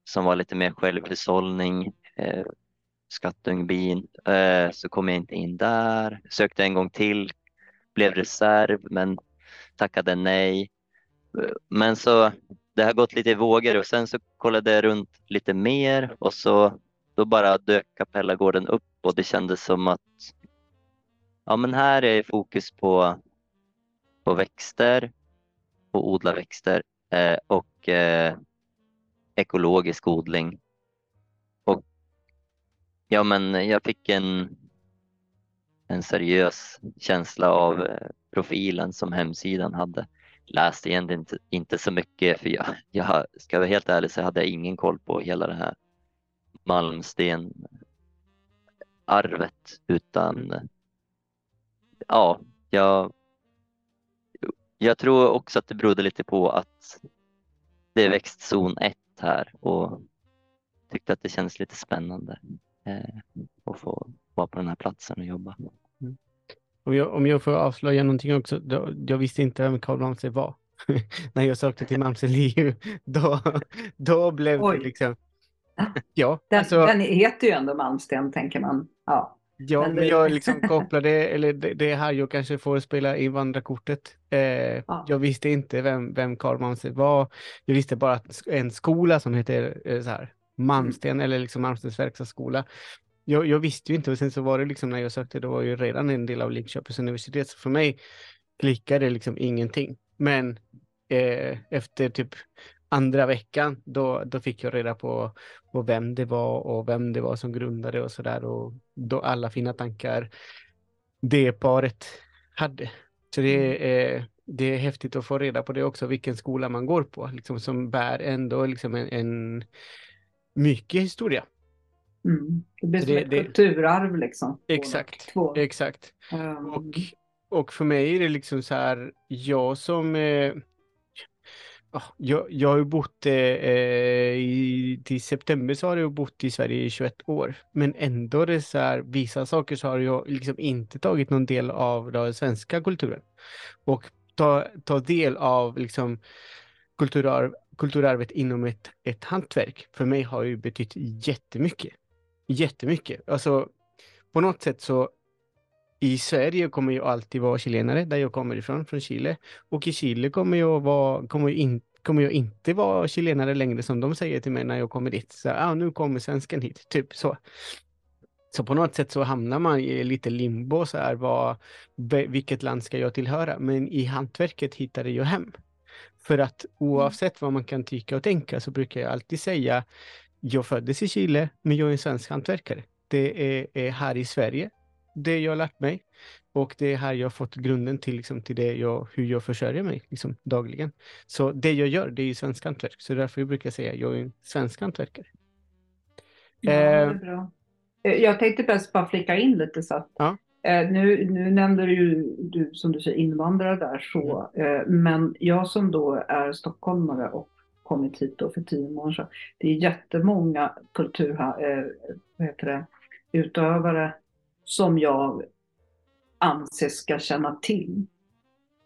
som var lite mer självhushållning, eh, Skattungbyn, eh, så kom jag inte in där. Sökte en gång till, blev reserv men tackade nej. Eh, men så det har gått lite i vågor och sen så kollade jag runt lite mer och så då bara dök Kapellagården upp och det kändes som att ja men här är fokus på, på växter, på odla växter eh, och eh, ekologisk odling. ja, men jag fick en, en seriös känsla av eh, profilen som hemsidan hade. Läste egentligen inte, inte så mycket för jag, jag ska vara helt ärlig så hade jag ingen koll på hela det här Malmsten arvet utan ja, jag, jag tror också att det berodde lite på att det är växtzon 1 här och tyckte att det kändes lite spännande eh, att få vara på den här platsen och jobba. Om jag, om jag får avslöja någonting också, då, jag visste inte vem Carl Malmsten var. När jag sökte till Malmsten LiU, då, då blev Oj. det liksom... Ja, Den, alltså, den heter ju ändå Malmsten, tänker man. Ja. Ja men jag liksom kopplade, eller det, det är här jag kanske får spela invandrarkortet. Eh, Ja. Jag visste inte vem, vem Carl Malmsten var. Jag visste bara att en skola som heter eh, så här, Malmsten eller liksom Malmstens verkstadsskola. Jag, jag visste ju inte och sen så var det liksom när jag sökte, det var ju redan en del av Linköpings universitet. Så för mig klickade liksom ingenting. Men eh, efter typ andra veckan, då, då fick jag reda på, på vem det var och vem det var som grundade och sådär. Och då alla fina tankar det paret hade. Så det är, det är häftigt att få reda på det också, vilken skola man går på, liksom, som bär ändå liksom en, en mycket historia. Mm. Det blir som det- ett det- kulturarv liksom. Exakt. Två. Exakt. Um, Och, och för mig är det liksom så här, jag som... Eh, jag, jag har ju bott eh, eh, i, till september så har jag bott i Sverige i 21 år. Men ändå det så här, vissa saker så har jag liksom inte tagit någon del av den svenska kulturen. Och ta, ta del av liksom kulturarv, kulturarvet inom ett, ett hantverk för mig har ju betytt jättemycket. Jättemycket. Alltså på något sätt så i Sverige kommer jag alltid vara chilenare, där jag kommer ifrån, från Chile. Och i Chile kommer jag, vara, kommer jag, in, kommer jag inte vara chilenare längre som de säger till mig när jag kommer dit. Så ah, nu kommer svensken hit, typ så. Så på något sätt så hamnar man i lite limbo, så här, vad, vilket land ska jag tillhöra? Men i hantverket hittade jag hem. För att oavsett vad man kan tycka och tänka så brukar jag alltid säga, jag föddes i Chile, men jag är en svensk hantverkare. Det är, är här i Sverige det jag har lärt mig. Och det är här jag har fått grunden till, liksom, till det jag, hur jag försörjer mig liksom, dagligen. Så det jag gör, det är ju svensk hantverk. Så därför jag brukar säga jag är en svensk hantverkare. Ja, det Eh, är bra. Eh, Jag tänkte bäst bara flika in lite så att Ja. eh, nu, nu nämnde du ju du, som du säger invandrare där så, Mm. eh, men jag som då är stockholmare och kommit hit då för tio månader sedan. Det är jättemånga kultur, eh, vad heter det, utövare som jag anser ska känna till.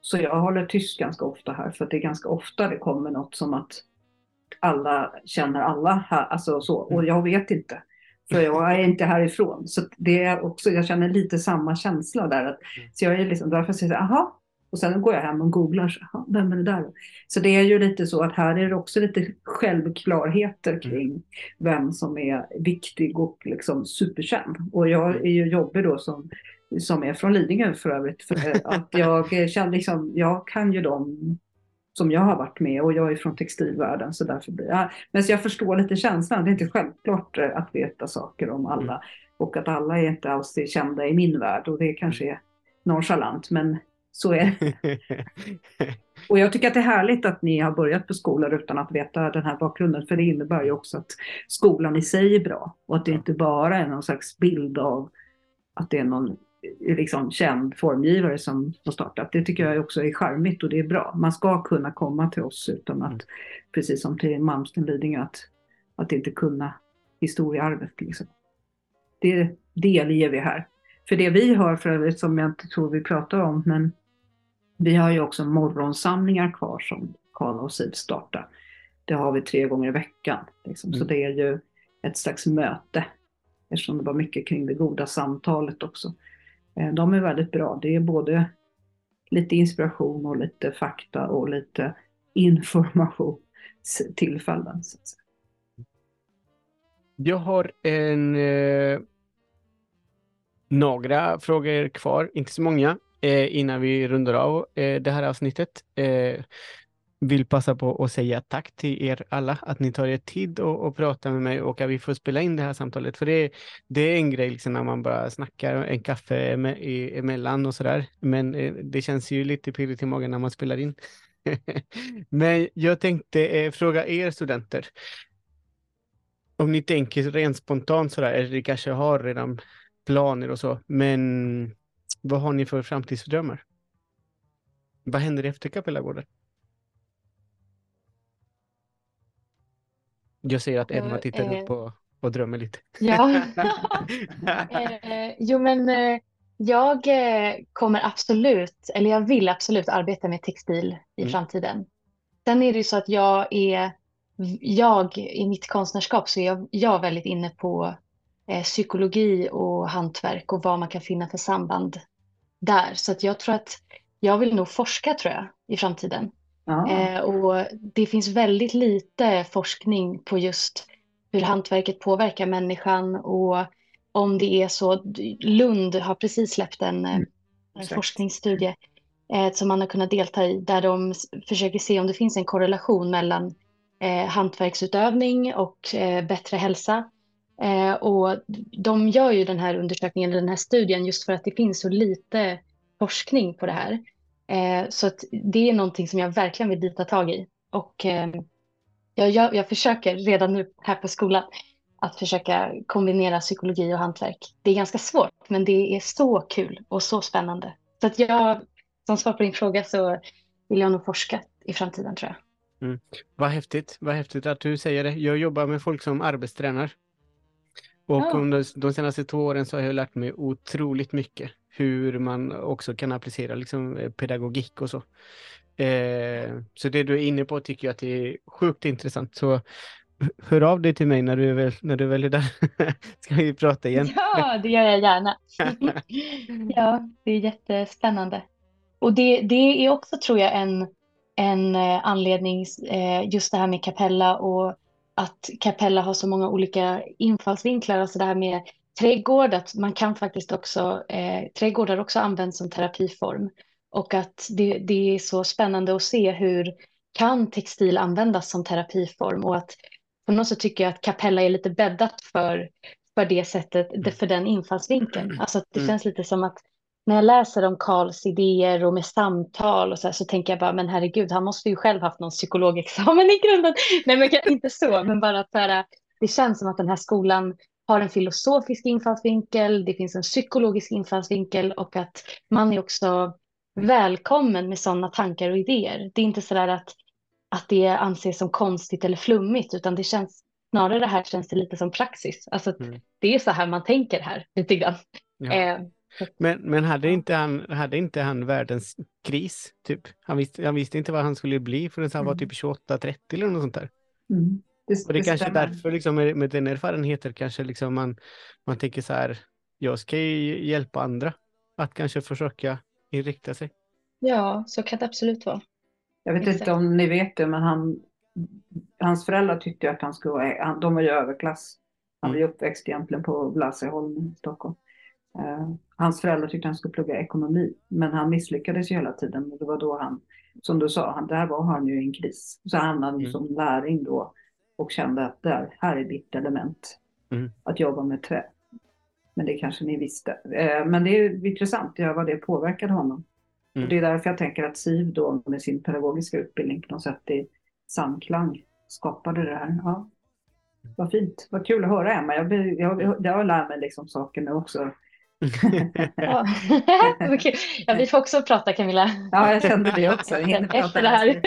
Så jag håller tyst ganska ofta här för det är ganska ofta det kommer något som att alla känner alla här, alltså så, och jag vet inte. För jag är inte härifrån. Så det är också, jag känner lite samma känsla där. Att, så jag är liksom, därför säger jag, aha. Och sen går jag hem och googlar, så, "Aha, vem är det där? då?" Så det är ju lite så att här är det också lite självklarheter kring vem som är viktig och liksom superkänd. Och jag är ju jobbig då som, som är från Lidingö för övrigt. För att jag, känner liksom, jag kan ju dem som jag har varit med och jag är från textilvärlden så därför blir jag... Men så jag förstår lite känslan, det är inte självklart eh, att veta saker om alla. Och att alla är inte alls är kända i min värld och det kanske är nonchalant men så är det. Och jag tycker att det är härligt att ni har börjat på skolor utan att veta den här bakgrunden för det innebär ju också att skolan i sig är bra och att det inte bara är någon slags bild av att det är någon eh, liksom känd formgivare som har startat. Det tycker jag också är charmigt och det är bra. Man ska kunna komma till oss utan att, precis som till Malmsten Lidingö, att, att inte kunna historiearvet. Liksom. Det delger vi här. För det vi har för övrigt, som jag inte tror vi pratar om, men vi har ju också morgonsamlingar kvar som Karla och Siv startar. Det har vi tre gånger i veckan. Liksom. Så Mm. det är ju ett slags möte. Eftersom det var mycket kring det goda samtalet också. Eh, De är väldigt bra. Det är både lite inspiration och lite fakta och lite informationstillfällen. Så. Jag har en eh, några frågor kvar, inte så många, eh, innan vi rundar av eh, det här avsnittet. Eh, vill passa på att säga tack till er alla att ni tar er tid och, och pratar med mig och att vi får spela in det här samtalet. För det, det är en grej liksom när man bara snackar en kaffe med, emellan och sådär. Men eh, det känns ju lite pirrigt i magen när man spelar in. Men jag tänkte eh, fråga er studenter. Om ni tänker rent spontant sådär, eller ni kanske har redan planer och så, men vad har ni för framtidsdrömmar? Vad händer efter Kapellagården? Jag ser att Emma tittar eh, upp och, och drömmer lite. Ja. eh, jo, men eh, jag eh, kommer absolut, eller jag vill absolut arbeta med textil i mm. framtiden. Sen är det ju så att jag är, jag i mitt konstnärskap så är jag, jag väldigt inne på eh, psykologi och hantverk och vad man kan finna för samband där. Så att jag tror att jag vill nog forska tror jag i framtiden. Eh, och det finns väldigt lite forskning på just hur hantverket påverkar människan och om det är så. Lund har precis släppt en, eh, mm. en forskningsstudie eh, som man har kunnat delta i där de försöker se om det finns en korrelation mellan eh, hantverksutövning och eh, bättre hälsa. Eh, och de gör ju den här undersökningen, den här studien just för att det finns så lite forskning på det här. Eh, så att det är någonting som jag verkligen vill bita tag i. Och eh, jag, jag, jag, försöker redan nu här på skolan att försöka kombinera psykologi och hantverk. Det är ganska svårt, men det är så kul och så spännande. Så att jag, som svar på din fråga så vill jag nog forska i framtiden tror jag. Mm. Vad häftigt, vad häftigt att du säger det. Jag jobbar med folk som arbetstränar. Och ja. under de senaste två åren så har jag lärt mig otroligt mycket hur man också kan applicera liksom, eh, pedagogik och så. Eh, så det du är inne på tycker jag att det är sjukt intressant. Så hör av dig till mig när du är väl, när du väl är där. Ska vi prata igen? Ja, det gör jag gärna. ja, det är jättespännande. Och det, det är också, tror jag, en, en eh, anledning, eh, just det här med Capella och att Capella har så många olika infallsvinklar, alltså det här med trädgård, att man kan faktiskt också, eh, trädgårdar också används som terapiform. Och att det, det är så spännande att se hur kan textil användas som terapiform och att på något sätt tycker jag att Capella är lite bäddat för, för det sättet, mm. för den infallsvinkeln. Alltså att det mm. känns lite som att när jag läser om Karls idéer och med samtal och så här, så tänker jag bara, men herregud, han måste ju själv haft någon psykologexamen i grunden. Nej, men inte så, men bara att här, det känns som att den här skolan har en filosofisk infallsvinkel, det finns en psykologisk infallsvinkel och att man är också välkommen med sådana tankar och idéer. Det är inte så där att, att det anses som konstigt eller flummigt, utan det känns snarare det här känns det lite som praxis. Alltså mm. det är så här man tänker här lite grann. Ja. Eh, men, men hade, inte han, hade inte han världens kris? Typ? Han, visste, han visste inte vad han skulle bli förrän han mm. var typ 28-30 eller något sånt där. Mm. Det, och det, det kanske är därför liksom, med, med den erfarenheten kanske liksom man, man tänker så här, jag ska ju hjälpa andra att kanske försöka inrikta sig. Ja, så kan det absolut vara. Jag vet Exakt. inte om ni vet det, men han, hans föräldrar tyckte att han skulle vara, de var ju överklass. Han var ju mm. uppväxt egentligen på Blasieholm i Stockholm. Uh, hans föräldrar tyckte han skulle plugga ekonomi, men han misslyckades ju hela tiden. Och det var då han, som du sa, han, där var han ju i en kris. Så hamnade han mm. som lärling då och kände att där, här är ditt element. Mm. Att jobba med trä. Men det kanske ni visste. Eh, men det är intressant göra vad det påverkade honom. Mm. Och det är därför jag tänker att SIV då med sin pedagogiska utbildning på något sätt i samklang skapade det här. Ja. Vad fint, vad kul att höra Emma. Jag, jag, jag, jag lär mig liksom saker nu också. Ja. ja, vi får också prata Camilla. Ja, jag kände det också. Efter det här.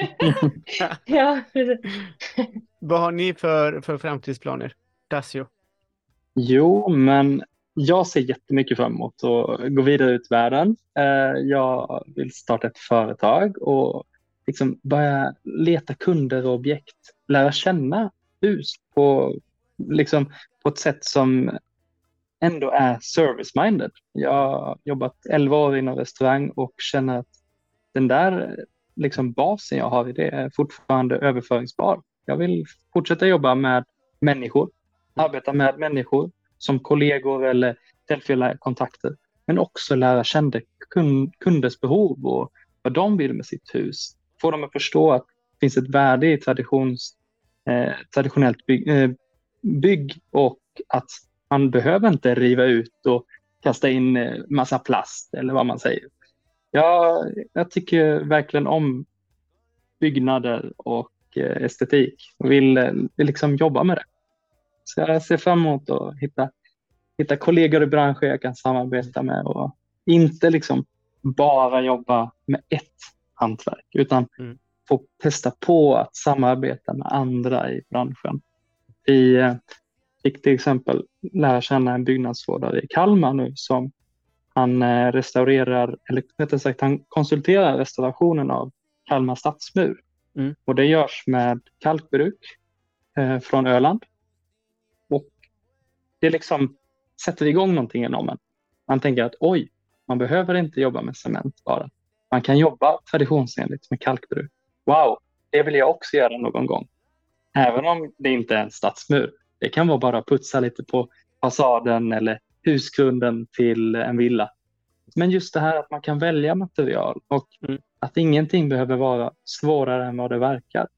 ja, Vad har ni för, för framtidsplaner? Dacio? Jo, men jag ser jättemycket fram emot att gå vidare ut i världen. Eh, jag vill starta ett företag och liksom börja leta kunder och objekt, lära känna hus på, liksom, på ett sätt som ändå är service-minded. Jag har jobbat 11 år inom restaurang och känner att den där liksom basen jag har i det är fortfarande överföringsbar. Jag vill fortsätta jobba med människor, arbeta med människor som kollegor eller tillfälliga kontakter, men också lära känna kunders behov och vad de vill med sitt hus. Få dem att förstå att det finns ett värde i traditions, eh, traditionellt bygg, eh, bygg och att man behöver inte riva ut och kasta in eh, massa plast eller vad man säger. Ja, jag tycker verkligen om byggnader och eh, estetik och vill, eh, vill liksom jobba med det. Så jag ser fram emot att hitta, hitta kollegor i branschen jag kan samarbeta med och inte liksom bara jobba med ett hantverk utan mm. få testa på att samarbeta med andra i branschen. Vi eh, fick till exempel lära känna en byggnadsvårdare i Kalmar nu som han eh, restaurerar, eller rättare sagt han konsulterar restaurationen av Kalmar stadsmur. Mm. Och det görs med kalkbruk eh, från Öland. Och det liksom sätter igång någonting inom en. Man tänker att oj, man behöver inte jobba med cement bara. Man kan jobba traditionsenligt med kalkbruk. Wow, det vill jag också göra någon gång. Även om det inte är en stadsmur. Det kan vara bara putsa lite på fasaden eller husgrunden till en villa. Men just det här att man kan välja material och mm. att ingenting behöver vara svårare än vad det verkar.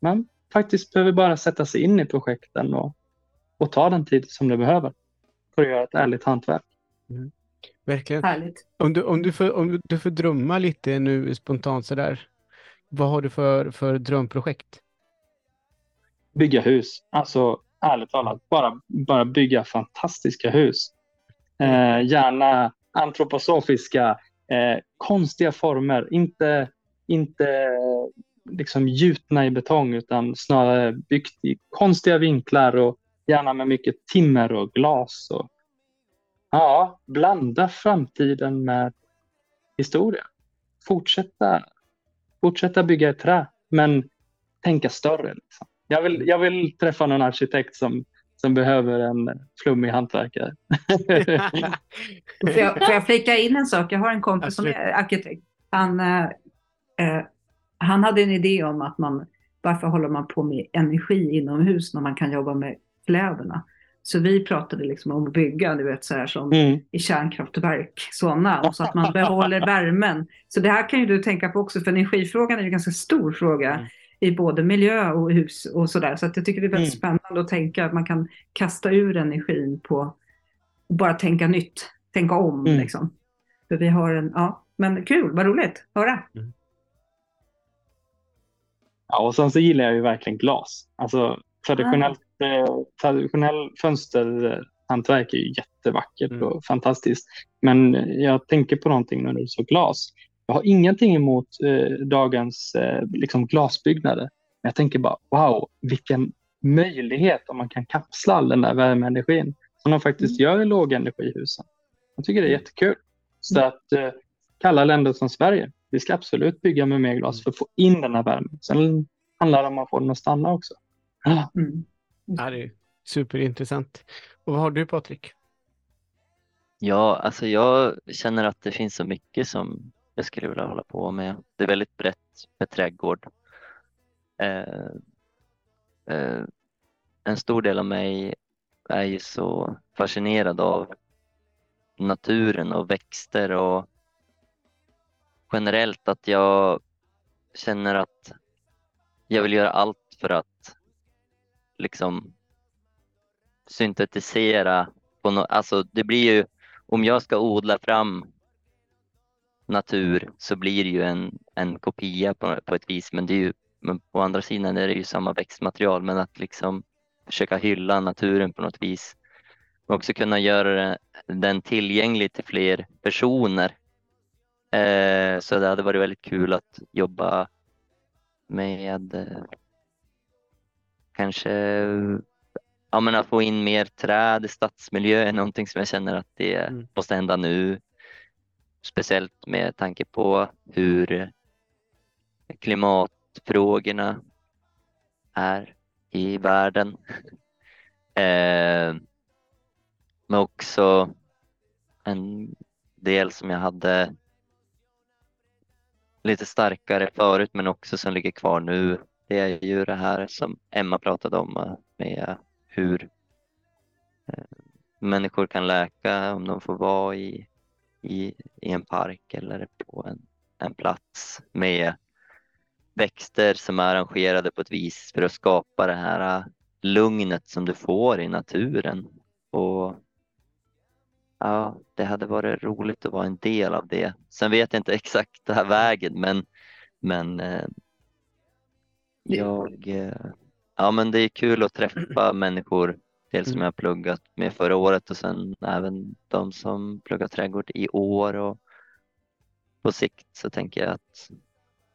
Man faktiskt behöver bara sätta sig in i projekten och, och ta den tid som det behöver för att göra ett ärligt hantverk. Mm. Verkligen. Härligt. Om du, om, du får, om du får drömma lite nu spontant sådär. Vad har du för, för drömprojekt? Bygga hus. Alltså ärligt talat, bara, bara bygga fantastiska hus. Eh, gärna antroposofiska, eh, konstiga former, inte, inte liksom gjutna i betong utan snarare byggt i konstiga vinklar och gärna med mycket timmer och glas. Och, ja, blanda framtiden med historia. Fortsätta, fortsätta bygga i trä, men tänka större. Liksom. Jag, vill, jag vill träffa någon arkitekt som som behöver en flummig hantverkare. får, jag, får jag flika in en sak? Jag har en kompis som är arkitekt. Han, eh, eh, han hade en idé om att man, varför håller man på med energi inomhus när man kan jobba med kläderna? Så vi pratade liksom om att bygga, du vet så här som mm. i kärnkraftverk, sådana, så att man behåller värmen. Så det här kan ju du tänka på också, för energifrågan är ju en ganska stor fråga. I både miljö och hus och sådär. Så att jag tycker det är väldigt mm. spännande att tänka att man kan kasta ur energin på bara tänka nytt, tänka om mm. liksom. För vi har en, ja, men kul, vad roligt, höra. Mm. Ja, och sen så gillar jag ju verkligen glas. Alltså traditionellt, ah. eh, traditionell fönsterhantverk är ju jättevackert mm. och fantastiskt. Men jag tänker på någonting när du sa glas. Jag har ingenting emot eh, dagens eh, liksom glasbyggnader. Men jag tänker bara wow, vilken möjlighet om man kan kapsla all den där värmeenergin som de faktiskt mm. gör i lågenergihusen. Jag tycker det är jättekul. Så mm. att eh, kalla länder som Sverige, vi ska absolut bygga med mer glas för att få in den här värmen. Sen handlar det om att få den att stanna också. Mm. Ja, det är superintressant. Och vad har du Patrik? Ja, alltså jag känner att det finns så mycket som jag skulle vilja hålla på med. Det är väldigt brett med trädgård. Eh, eh, en stor del av mig är ju så fascinerad av naturen och växter och generellt att jag känner att jag vill göra allt för att liksom syntetisera på no alltså det blir ju om jag ska odla fram natur så blir det ju en, en kopia på, på ett vis men det är ju men på andra sidan är det ju samma växtmaterial men att liksom försöka hylla naturen på något vis och också kunna göra den tillgänglig till fler personer. Eh, så det hade varit väldigt kul att jobba med eh, kanske ja, men att få in mer träd i stadsmiljö är någonting som jag känner att det mm. måste hända nu. Speciellt med tanke på hur klimatfrågorna är i världen. eh, men också en del som jag hade lite starkare förut men också som ligger kvar nu. Det är ju det här som Emma pratade om eh, med hur eh, människor kan läka om de får vara i i, i en park eller på en, en plats med växter som är arrangerade på ett vis för att skapa det här äh, lugnet som du får i naturen. Och ja, det hade varit roligt att vara en del av det. Sen vet jag inte exakt det här vägen men, men eh, jag, eh, ja men det är kul att träffa människor Dels som jag har pluggat med förra året och sen även de som pluggar trädgård i år och på sikt så tänker jag att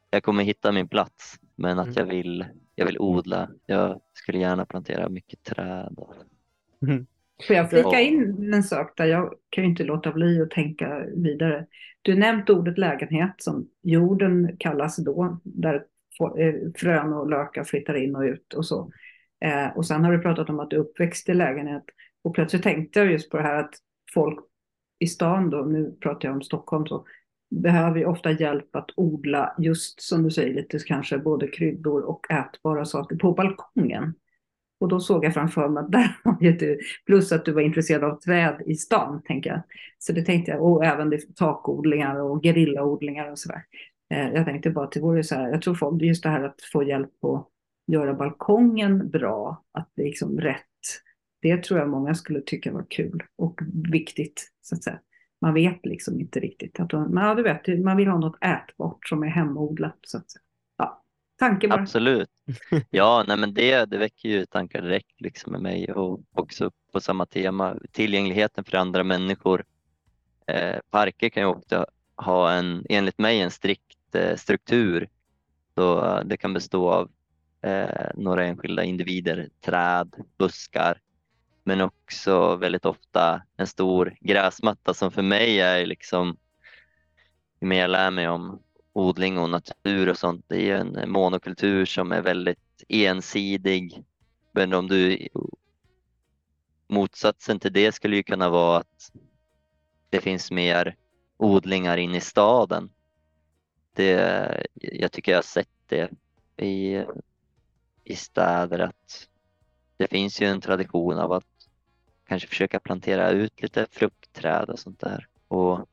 jag kommer hitta min plats men att jag vill, jag vill odla. Jag skulle gärna plantera mycket träd. Mm. Får jag flika in en sak där? Jag kan ju inte låta bli att tänka vidare. Du nämnt ordet lägenhet som jorden kallas då, där eh, frön och lökar flyttar in och ut och så. Eh, och sen har du pratat om att du är uppväxt i lägenhet. Och plötsligt tänkte jag just på det här att folk i stan då, nu pratar jag om Stockholm, så behöver ju ofta hjälp att odla just som du säger lite kanske både kryddor och ätbara saker på balkongen. Och då såg jag framför mig att där har ju du, plus att du var intresserad av träd i stan, tänker jag. Så det tänkte jag, och även det, takodlingar och gerillaodlingar och sådär. Eh, jag tänkte bara att det vore så här, jag tror folk, just det här att få hjälp på göra balkongen bra, att det är liksom rätt. Det tror jag många skulle tycka var kul och viktigt. så att säga. Man vet liksom inte riktigt. Att man, ja, du vet, man vill ha något ätbart som är hemodlat. Så att säga. Ja, tanke bara. Absolut. Ja, nej, men det, det väcker ju tankar direkt liksom med mig och också på samma tema. Tillgängligheten för andra människor. Eh, parker kan ju också ha en, enligt mig, en strikt eh, struktur. Så eh, det kan bestå av eh, några enskilda individer, träd, buskar, men också väldigt ofta en stor gräsmatta som för mig är liksom, ju mer jag lär mig om odling och natur och sånt, det är en monokultur som är väldigt ensidig. Men om du motsatsen till det skulle ju kunna vara att det finns mer odlingar inne i staden. Det, jag tycker jag har sett det i i städer att det finns ju en tradition av att kanske försöka plantera ut lite fruktträd och sånt där. Och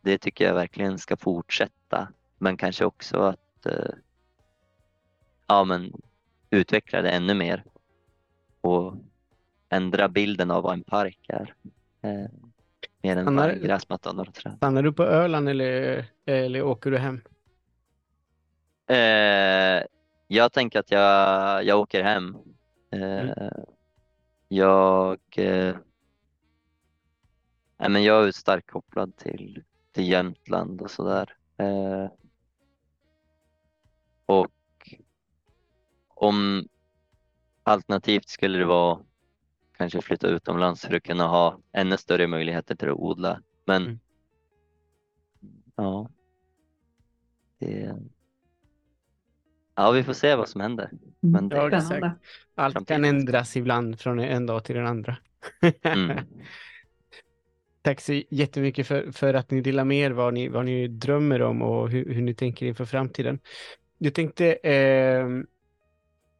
det tycker jag verkligen ska fortsätta. Men kanske också att eh, ja, men utveckla det ännu mer och ändra bilden av vad en park är. Eh, mer än bara gräsmatta och några träd. Stannar du på Öland eller, eller åker du hem? Eh, jag tänker att jag, jag åker hem. Mm. Eh, jag, eh, nej men jag är starkt kopplad till, till Jämtland och sådär. Eh, och om alternativt skulle det vara kanske flytta utomlands för att kunna ha ännu större möjligheter till att odla. Men mm. ja, det, Ja, vi får se vad som händer. Mm. Men det... ja, exakt. Allt kan ändras ibland från en dag till den andra. mm. Tack så jättemycket för, för att ni delar med er vad ni, vad ni drömmer om och hur, hur ni tänker inför framtiden. Jag tänkte, eh,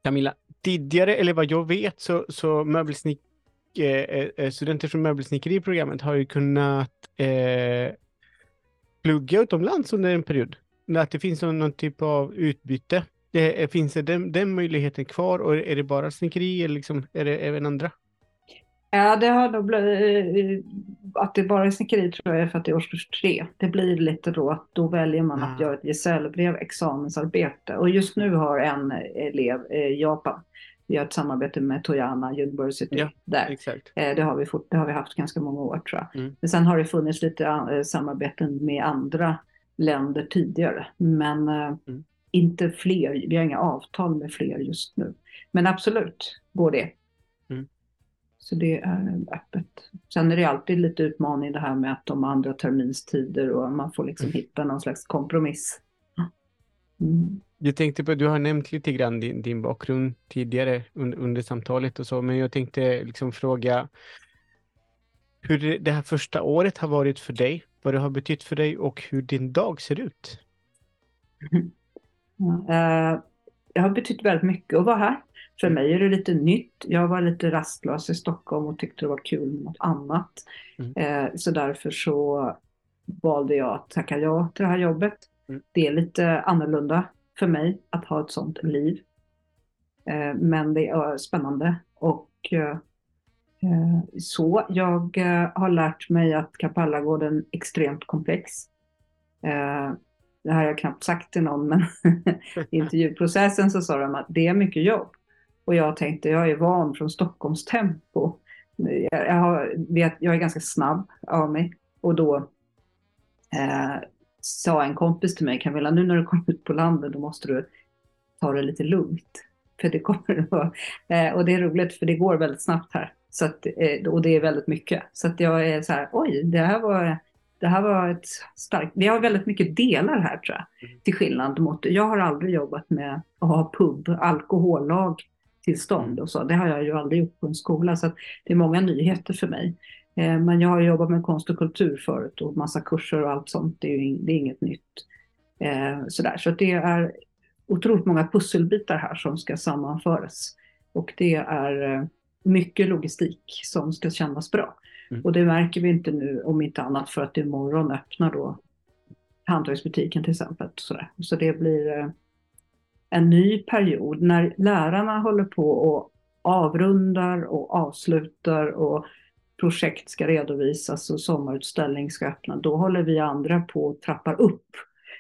Camilla, tidigare, eller vad jag vet, så, så möbelsnick, eh, eh studenter från möbelsnickeriprogrammet har ju kunnat eh, plugga utomlands under en period. Att det finns någon, någon typ av utbyte. Det, finns det den, den möjligheten kvar och är det bara snickeri eller liksom, är det även andra? Ja, det har nog blivit, att det bara är snickeri tror jag är för att det är årskurs tre. Det blir lite då att då väljer man mm. att göra ett gesällbrev examensarbete. Och just nu har en elev i Japan, vi har ett samarbete med Toyama University ja, där. Exakt. Eh, det, har vi fort, det har vi haft ganska många år tror jag. Mm. Men sen har det funnits lite eh, samarbeten med andra länder tidigare. Men eh, mm inte fler, vi har inga avtal med fler just nu. Men absolut går det. Mm. Så det är öppet. Sen är det alltid lite utmaning det här med att de andra terminstider och man får liksom mm. hitta någon slags kompromiss. Mm. Jag tänkte på, du har nämnt lite grann din, din bakgrund tidigare under, under samtalet och så, men jag tänkte liksom fråga hur det, det här första året har varit för dig, vad det har betytt för dig och hur din dag ser ut. Uh, det har betytt väldigt mycket att vara här. För mig är det lite nytt. Jag var lite rastlös i Stockholm och tyckte det var kul med något annat. Mm. Uh, så därför så valde jag att tacka ja till det här jobbet. Mm. Det är lite annorlunda för mig att ha ett sånt liv. Eh, men det är spännande och eh, eh, så. Jag eh, har lärt mig att Kapellagården är extremt komplex. Det här har jag knappt sagt till någon, men i intervjuprocessen så sa de att det är mycket jobb. Och jag tänkte, jag är van från Stockholms tempo. Jag, jag, har, vet, jag är ganska snabb av mig. Och då eh, sa en kompis till mig, Camilla, nu när du kommer ut på landet, då måste du ta det lite lugnt. För det kommer att vara, eh, och det är roligt för det går väldigt snabbt här. Så att, eh, och det är väldigt mycket. Så att jag är så här, oj, det här var, det här var ett starkt, vi har väldigt mycket delar här tror jag. Mm. Till skillnad mot, jag har aldrig jobbat med att ha pub, alkohollag tillstånd och så. Det har jag ju aldrig gjort på en skola så det är många nyheter för mig. Eh, Men jag har jobbat med konst och kultur förut och massa kurser och allt sånt. Det är, ju in, det är inget nytt. Eh, sådär. Så det är otroligt många pusselbitar här som ska sammanföras. Och det är eh, mycket logistik som ska kännas bra. Mm. Och det märker vi inte nu om inte annat för att imorgon öppnar då hantverksbutiken till exempel. Sådär. Så det blir eh, en ny period när lärarna håller på och avrundar och avslutar och projekt ska redovisas och sommarutställning ska öppna. Då håller vi andra på och trappar upp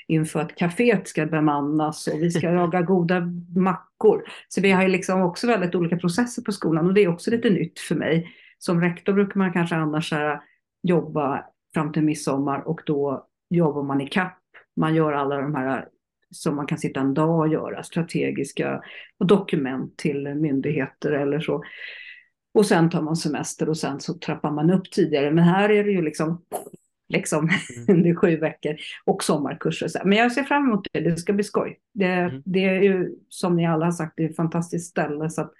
inför att kaféet ska bemannas och vi ska laga goda mackor. Så vi har ju liksom också väldigt olika processer på skolan och det är också lite nytt för mig. Som rektor brukar man kanske annars här, jobba fram till midsommar och då jobbar man i kapp. Man gör alla de här som man kan sitta en dag och göra, strategiska dokument till myndigheter eller så. Och sen tar man semester och sen så trappar man upp tidigare. Men här är det ju liksom, liksom under sju veckor och sommarkurser. Så. Men jag ser fram emot det, det ska bli skoj. Det, Mm. det är ju som ni alla har sagt, det är ett fantastiskt ställe. Så att,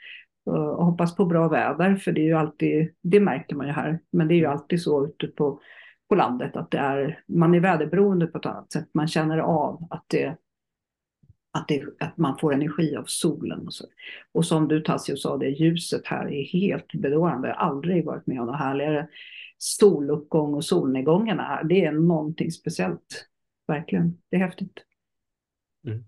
uh, hoppas på bra väder, för det är ju alltid, det märker man ju här. Men det är ju alltid så ute på, på landet att det är, man är väderberoende på ett annat sätt. Man känner av att det att, det, att man får energi av solen och så. Och som du Tassio sa, det ljuset här är helt bedårande. Jag har aldrig varit med om något härligare. Soluppgång och solnedgångarna här, det är någonting speciellt. Verkligen, det är häftigt. Mm.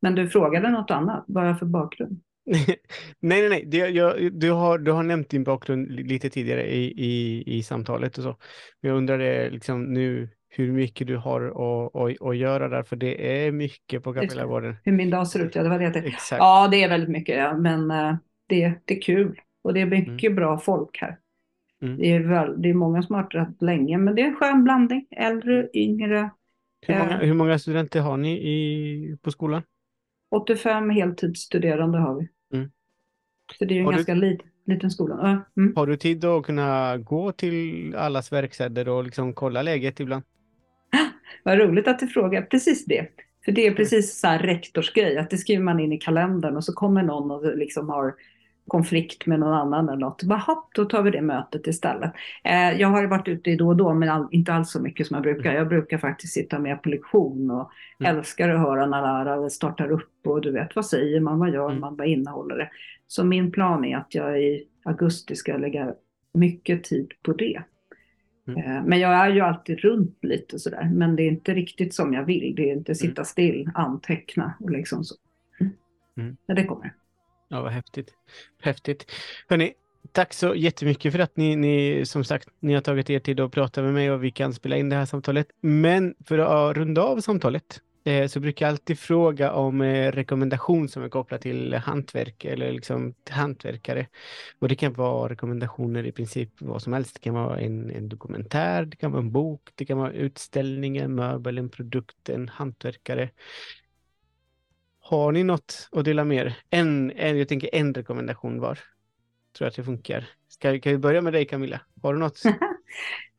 Men du frågade något annat, vad har jag för bakgrund? nej, nej, nej. Det, jag, du, har, du har nämnt din bakgrund li- lite tidigare i, i, i samtalet och så. Men jag undrar liksom nu hur mycket du har att, att, att göra där, för det är mycket på Kapellagården. Hur min dag ser ut, ja det var det. Exakt. Ja, det är väldigt mycket, ja. men uh, det, det är kul. Och det är mycket bra folk här. Mm. Det, är väl, det är många som har varit rätt länge, men det är en skön blandning. Äldre, yngre. Hur, många, eh, hur många studenter har ni i, på skolan? 85 heltidsstuderande har vi. Så det är en Har du- ganska lit, liten skola. Mm. Har du tid att kunna gå till allas verkstäder och liksom kolla läget ibland? Vad roligt att du frågar precis det. För det är precis så här rektorsgrej, att det skriver man in i kalendern och så kommer någon och liksom har konflikt med någon annan eller något. Bara då tar vi det mötet istället. Eh, jag har varit ute då och då, men all, inte alls så mycket som jag brukar. Jag brukar faktiskt sitta med på lektion och Mm. älskar att höra när lärare startar upp och du vet, vad säger man, vad gör Mm. man, vad innehåller det? Så min plan är att jag i augusti ska lägga mycket tid på det. Mm. Eh, Men jag är ju alltid runt lite sådär. Men det är inte riktigt som jag vill. Det är inte sitta still, anteckna och liksom så. Mm. Mm. Men det kommer. Ja, vad häftigt. Häftigt. Hörrni, tack så jättemycket för att ni, ni, som sagt, ni har tagit er tid att prata med mig och vi kan spela in det här samtalet. Men för att runda av samtalet Eh, så brukar jag alltid fråga om eh, rekommendation som är kopplad till hantverk eller liksom till hantverkare. Och det kan vara rekommendationer i princip vad som helst. Det kan vara en, en dokumentär, det kan vara en bok, det kan vara utställningen, möbeln, möbel, en produkt, en hantverkare. Har ni något att dela med er? En, en, jag tänker en rekommendation var. Tror att det funkar. Ska, kan vi börja med dig Camilla? Har du något?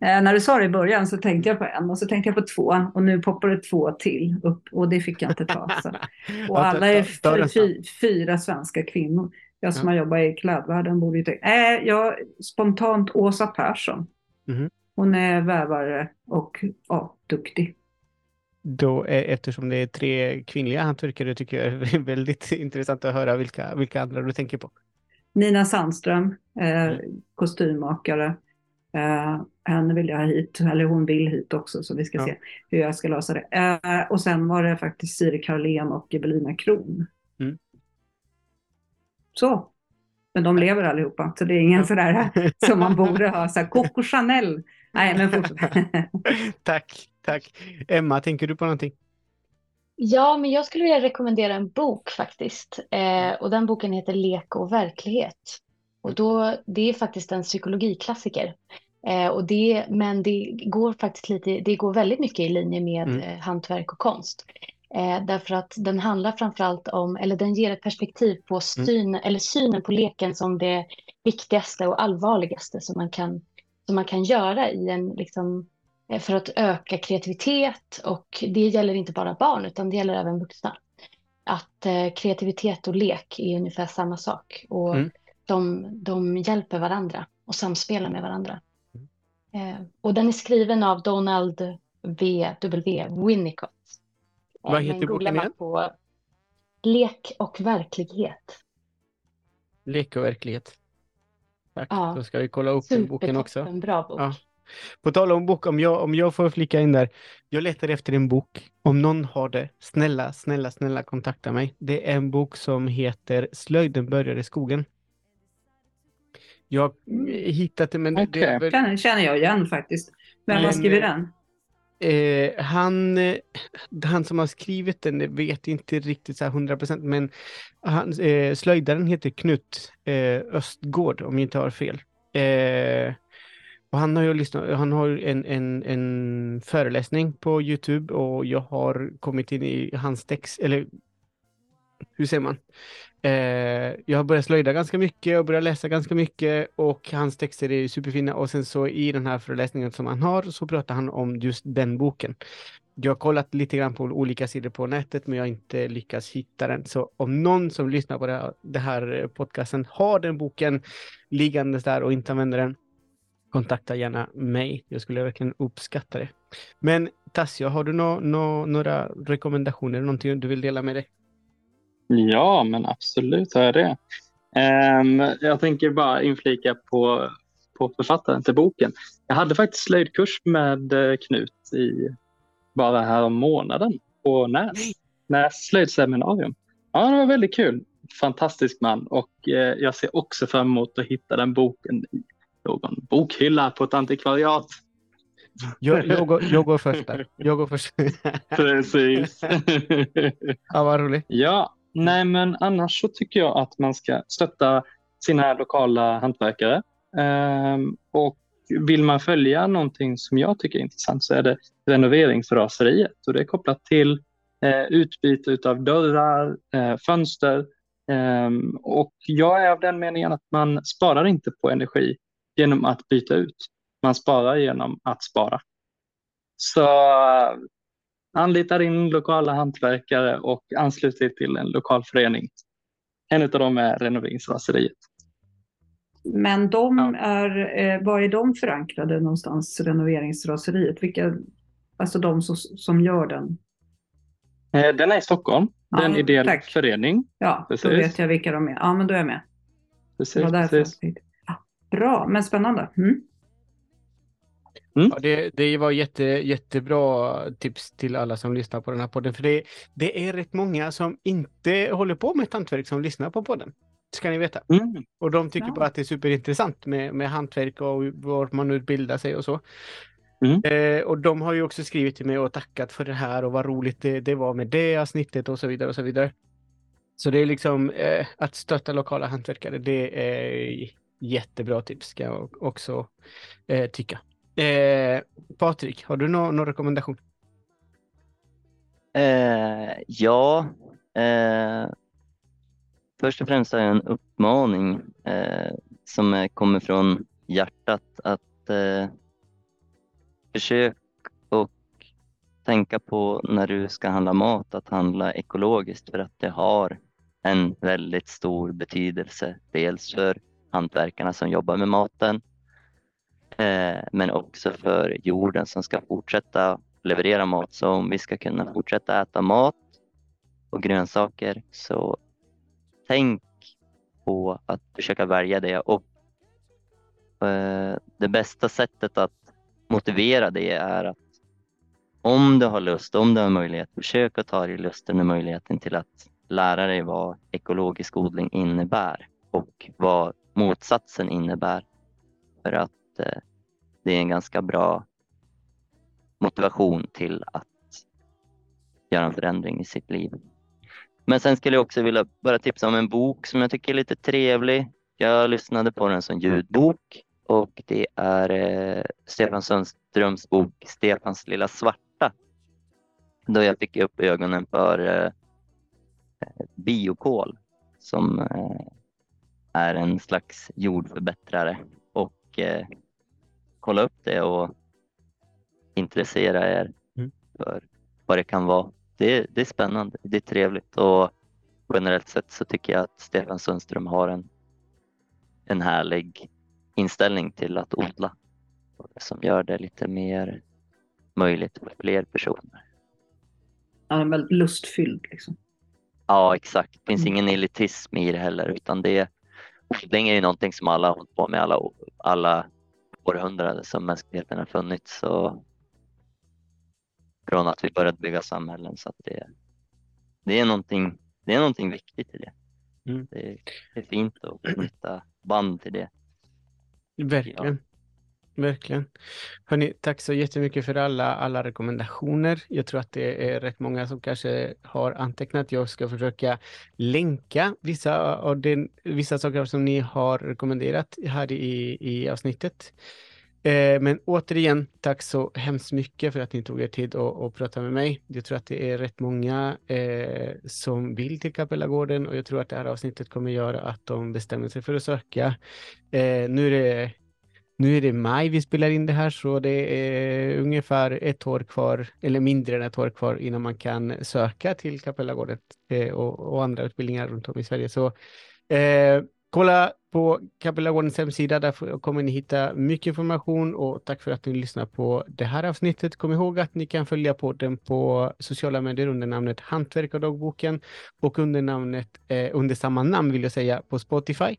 Eh, när du sa det i början så tänkte jag på en och så tänkte jag på två och nu poppar det två till upp och det fick jag inte ta. Så. Och alla är ta- ta den fy, fy, fyra svenska kvinnor. Jag som har jobbat i klädvärlden borde ju tänka, äh, jag spontant Åsa Persson. Mhm. Hon är vävare och ja, duktig. Då, eftersom det är tre kvinnliga hantverkare tycker jag det är väldigt intressant att höra vilka, vilka andra du tänker på. Nina Sandström, eh, Mm. kostymmakare. Eh, henne vill jag ha hit, eller hon vill hit också, så vi ska Ja. se hur jag ska lösa det. Eh, och sen var det faktiskt Siri Karlén och Evelina Kron. Mm. Så. Men de lever allihopa, så det är ingen sådär som man borde ha. Så här, Coco Chanel. Nej, men fortsätt. tack, tack. Emma, tänker du på någonting? Ja, men jag skulle vilja rekommendera en bok faktiskt. Eh, och den boken heter Lek och verklighet. Och då, det är faktiskt en psykologiklassiker. Eh, och det, men det går faktiskt lite, det går väldigt mycket i linje med Mm. eh, hantverk och konst. Eh, därför att den handlar framförallt om, eller den ger ett perspektiv på syn, eller synen på leken som det viktigaste och allvarligaste som man kan, som man kan göra i en, liksom, eh, för att öka kreativitet och det gäller inte bara barn utan det gäller även vuxna. Att eh, kreativitet och lek är ungefär samma sak och Mm. De, de hjälper varandra och samspelar med varandra. Eh, och den är skriven av Donald W. Winnicott. Eh, Vad heter boken igen? på Lek och verklighet. Lek och verklighet. Tack, Ja. då ska vi kolla upp den boken också. Bra bok. Ja. På tal om bok, om jag, om jag får flika in där. Jag letar efter en bok. Om någon har det, snälla, snälla, snälla kontakta mig. Det är en bok som heter Slöjden börjar i skogen. Jag har hittat det, men det- det är väl, Känner, känner jag igen faktiskt. Vem har Men, skrivit eh, den? eh, han, eh, han som har skrivit den vet inte riktigt så här 100% men han, eh, slöjdaren heter Knut eh, Östgård om jag inte har fel. Eh, och han har ju lyssnat, han har en, en, en föreläsning på Youtube och jag har kommit in i hans text, eller hur säger man? Eh, jag har börjat slöjda ganska mycket och börjat läsa ganska mycket och hans texter är superfina och sen så i den här föreläsningen som han har så pratar han om just den boken. Jag har kollat lite grann på olika sidor på nätet men jag har inte lyckats hitta den. Så om någon som lyssnar på det här, det här podcasten har den boken liggandes där och inte använder den, kontakta gärna mig. Jag skulle verkligen uppskatta det. Men Tassia, har du no, no, några rekommendationer, någonting du vill dela med dig? Ja, men absolut har jag det. Ehm, jag tänker bara inflika på, på författaren till boken. Jag hade faktiskt slöjdkurs med eh, Knut i bara här om månaden på Näs. Näs slöjdseminarium. Ja, det var väldigt kul. Fantastisk man och eh, jag ser också fram emot att hitta den boken i någon bokhylla på ett antikvariat. Jag, jag, går, jag går först där. Jag går först. Precis. ja, vad roligt. Ja, nej men annars så tycker jag att man ska stötta sina lokala hantverkare. Ehm, och vill man följa någonting som jag tycker är intressant så är det renoveringsraseriet och det är kopplat till eh, utbyte av dörrar, eh, fönster eh, och jag är av den meningen att man sparar inte på energi genom att byta ut. Man sparar genom att spara. Så anlita din lokala hantverkare och anslut dig till en lokal förening. En av dem är renoveringsraseriet. Men de Ja. är, eh, var är de förankrade någonstans, renoveringsraseriet? Vilka, alltså de som, som gör den? Eh, Den är i Stockholm. Det är en Ja, ideell tack. förening. Ja, Precis. då vet jag vilka de är. Ja, men då är jag med. Precis, precis. Ja, bra, men spännande. Mm. Ja, det, det var jätte, jättebra tips till alla som lyssnar på den här podden. För det, det är rätt många som inte håller på med ett hantverk som lyssnar på podden. Ska ni veta. Mm. Och de tycker Ja. bara att det är superintressant med, med hantverk och var man utbildar sig och så. Mm. Eh, och de har ju också skrivit till mig och tackat för det här och vad roligt det, det var med det avsnittet och så vidare och så vidare. Så det är liksom eh, att stötta lokala hantverkare. Det är jättebra tips ska jag också eh, tycka. Eh, Patrik, har du nå- någon rekommendation? Eh, ja, eh, först och främst har jag en uppmaning eh, som kommer från hjärtat att eh, försök och tänka på när du ska handla mat att handla ekologiskt för att det har en väldigt stor betydelse. Dels för hantverkarna som jobbar med maten Eh, men också för jorden som ska fortsätta leverera mat. Så om vi ska kunna fortsätta äta mat och grönsaker så tänk på att försöka välja det och eh, det bästa sättet att motivera det är att om du har lust, om du har möjlighet, försök att ta dig lusten och möjligheten till att lära dig vad ekologisk odling innebär och vad motsatsen innebär. För att eh, det är en ganska bra motivation till att göra en förändring i sitt liv. Men sen skulle jag också vilja bara tipsa om en bok som jag tycker är lite trevlig. Jag lyssnade på den som ljudbok och det är eh, Stefan Sundströms bok Stefans lilla svarta. Då jag fick upp ögonen för eh, eh biokol som eh, är en slags jordförbättrare och eh, kolla upp det och intressera er Mm. för vad det kan vara. Det, det är spännande, det är trevligt och generellt sett så tycker jag att Stefan Sundström har en, en härlig inställning till att odla som gör det lite mer möjligt för fler personer. Han är väldigt lustfylld. Liksom. Ja, exakt. Det finns Mm. ingen elitism i det heller utan det odling är ju någonting som alla har hållit på med alla, alla århundraden som mänskligheten har funnits. Så från att vi började bygga samhällen så det, det, är, någonting, det är någonting viktigt i det. Mm. Det, det är fint att knyta band till det. Verkligen. Verkligen. Hörni, tack så jättemycket för alla, alla rekommendationer. Jag tror att det är rätt många som kanske har antecknat. Jag ska försöka länka vissa av den, vissa saker som ni har rekommenderat här i, i avsnittet. Eh, men återigen, tack så hemskt mycket för att ni tog er tid och att prata med mig. Jag tror att det är rätt många eh, som vill till Kapellagården och jag tror att det här avsnittet kommer göra att de bestämmer sig för att söka. Eh, nu är det nu är det maj vi spelar in det här så det är ungefär ett år kvar, eller mindre än ett år kvar innan man kan söka till Kapellagården eh, och, och andra utbildningar runt om i Sverige. Så eh, kolla på Kapellagårdens hemsida, där kommer ni hitta mycket information och tack för att ni lyssnar på det här avsnittet. Kom ihåg att ni kan följa podden på sociala medier under namnet Hantverkardagboken och under namnet, eh, under samma namn vill jag säga, på Spotify,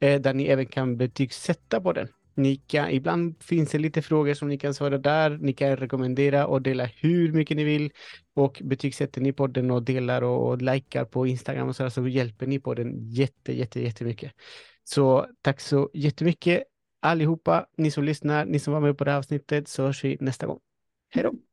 eh, där ni även kan betygsätta på den. Ni kan, ibland finns det lite frågor som ni kan svara där. Ni kan rekommendera och dela hur mycket ni vill. Och betygsätter ni podden och delar och, och likar på Instagram och så, där, så hjälper ni podden jätte, jätte, jättemycket. Så tack så jättemycket allihopa, ni som lyssnar, ni som var med på det här avsnittet, så hörs vi nästa gång. Hej då!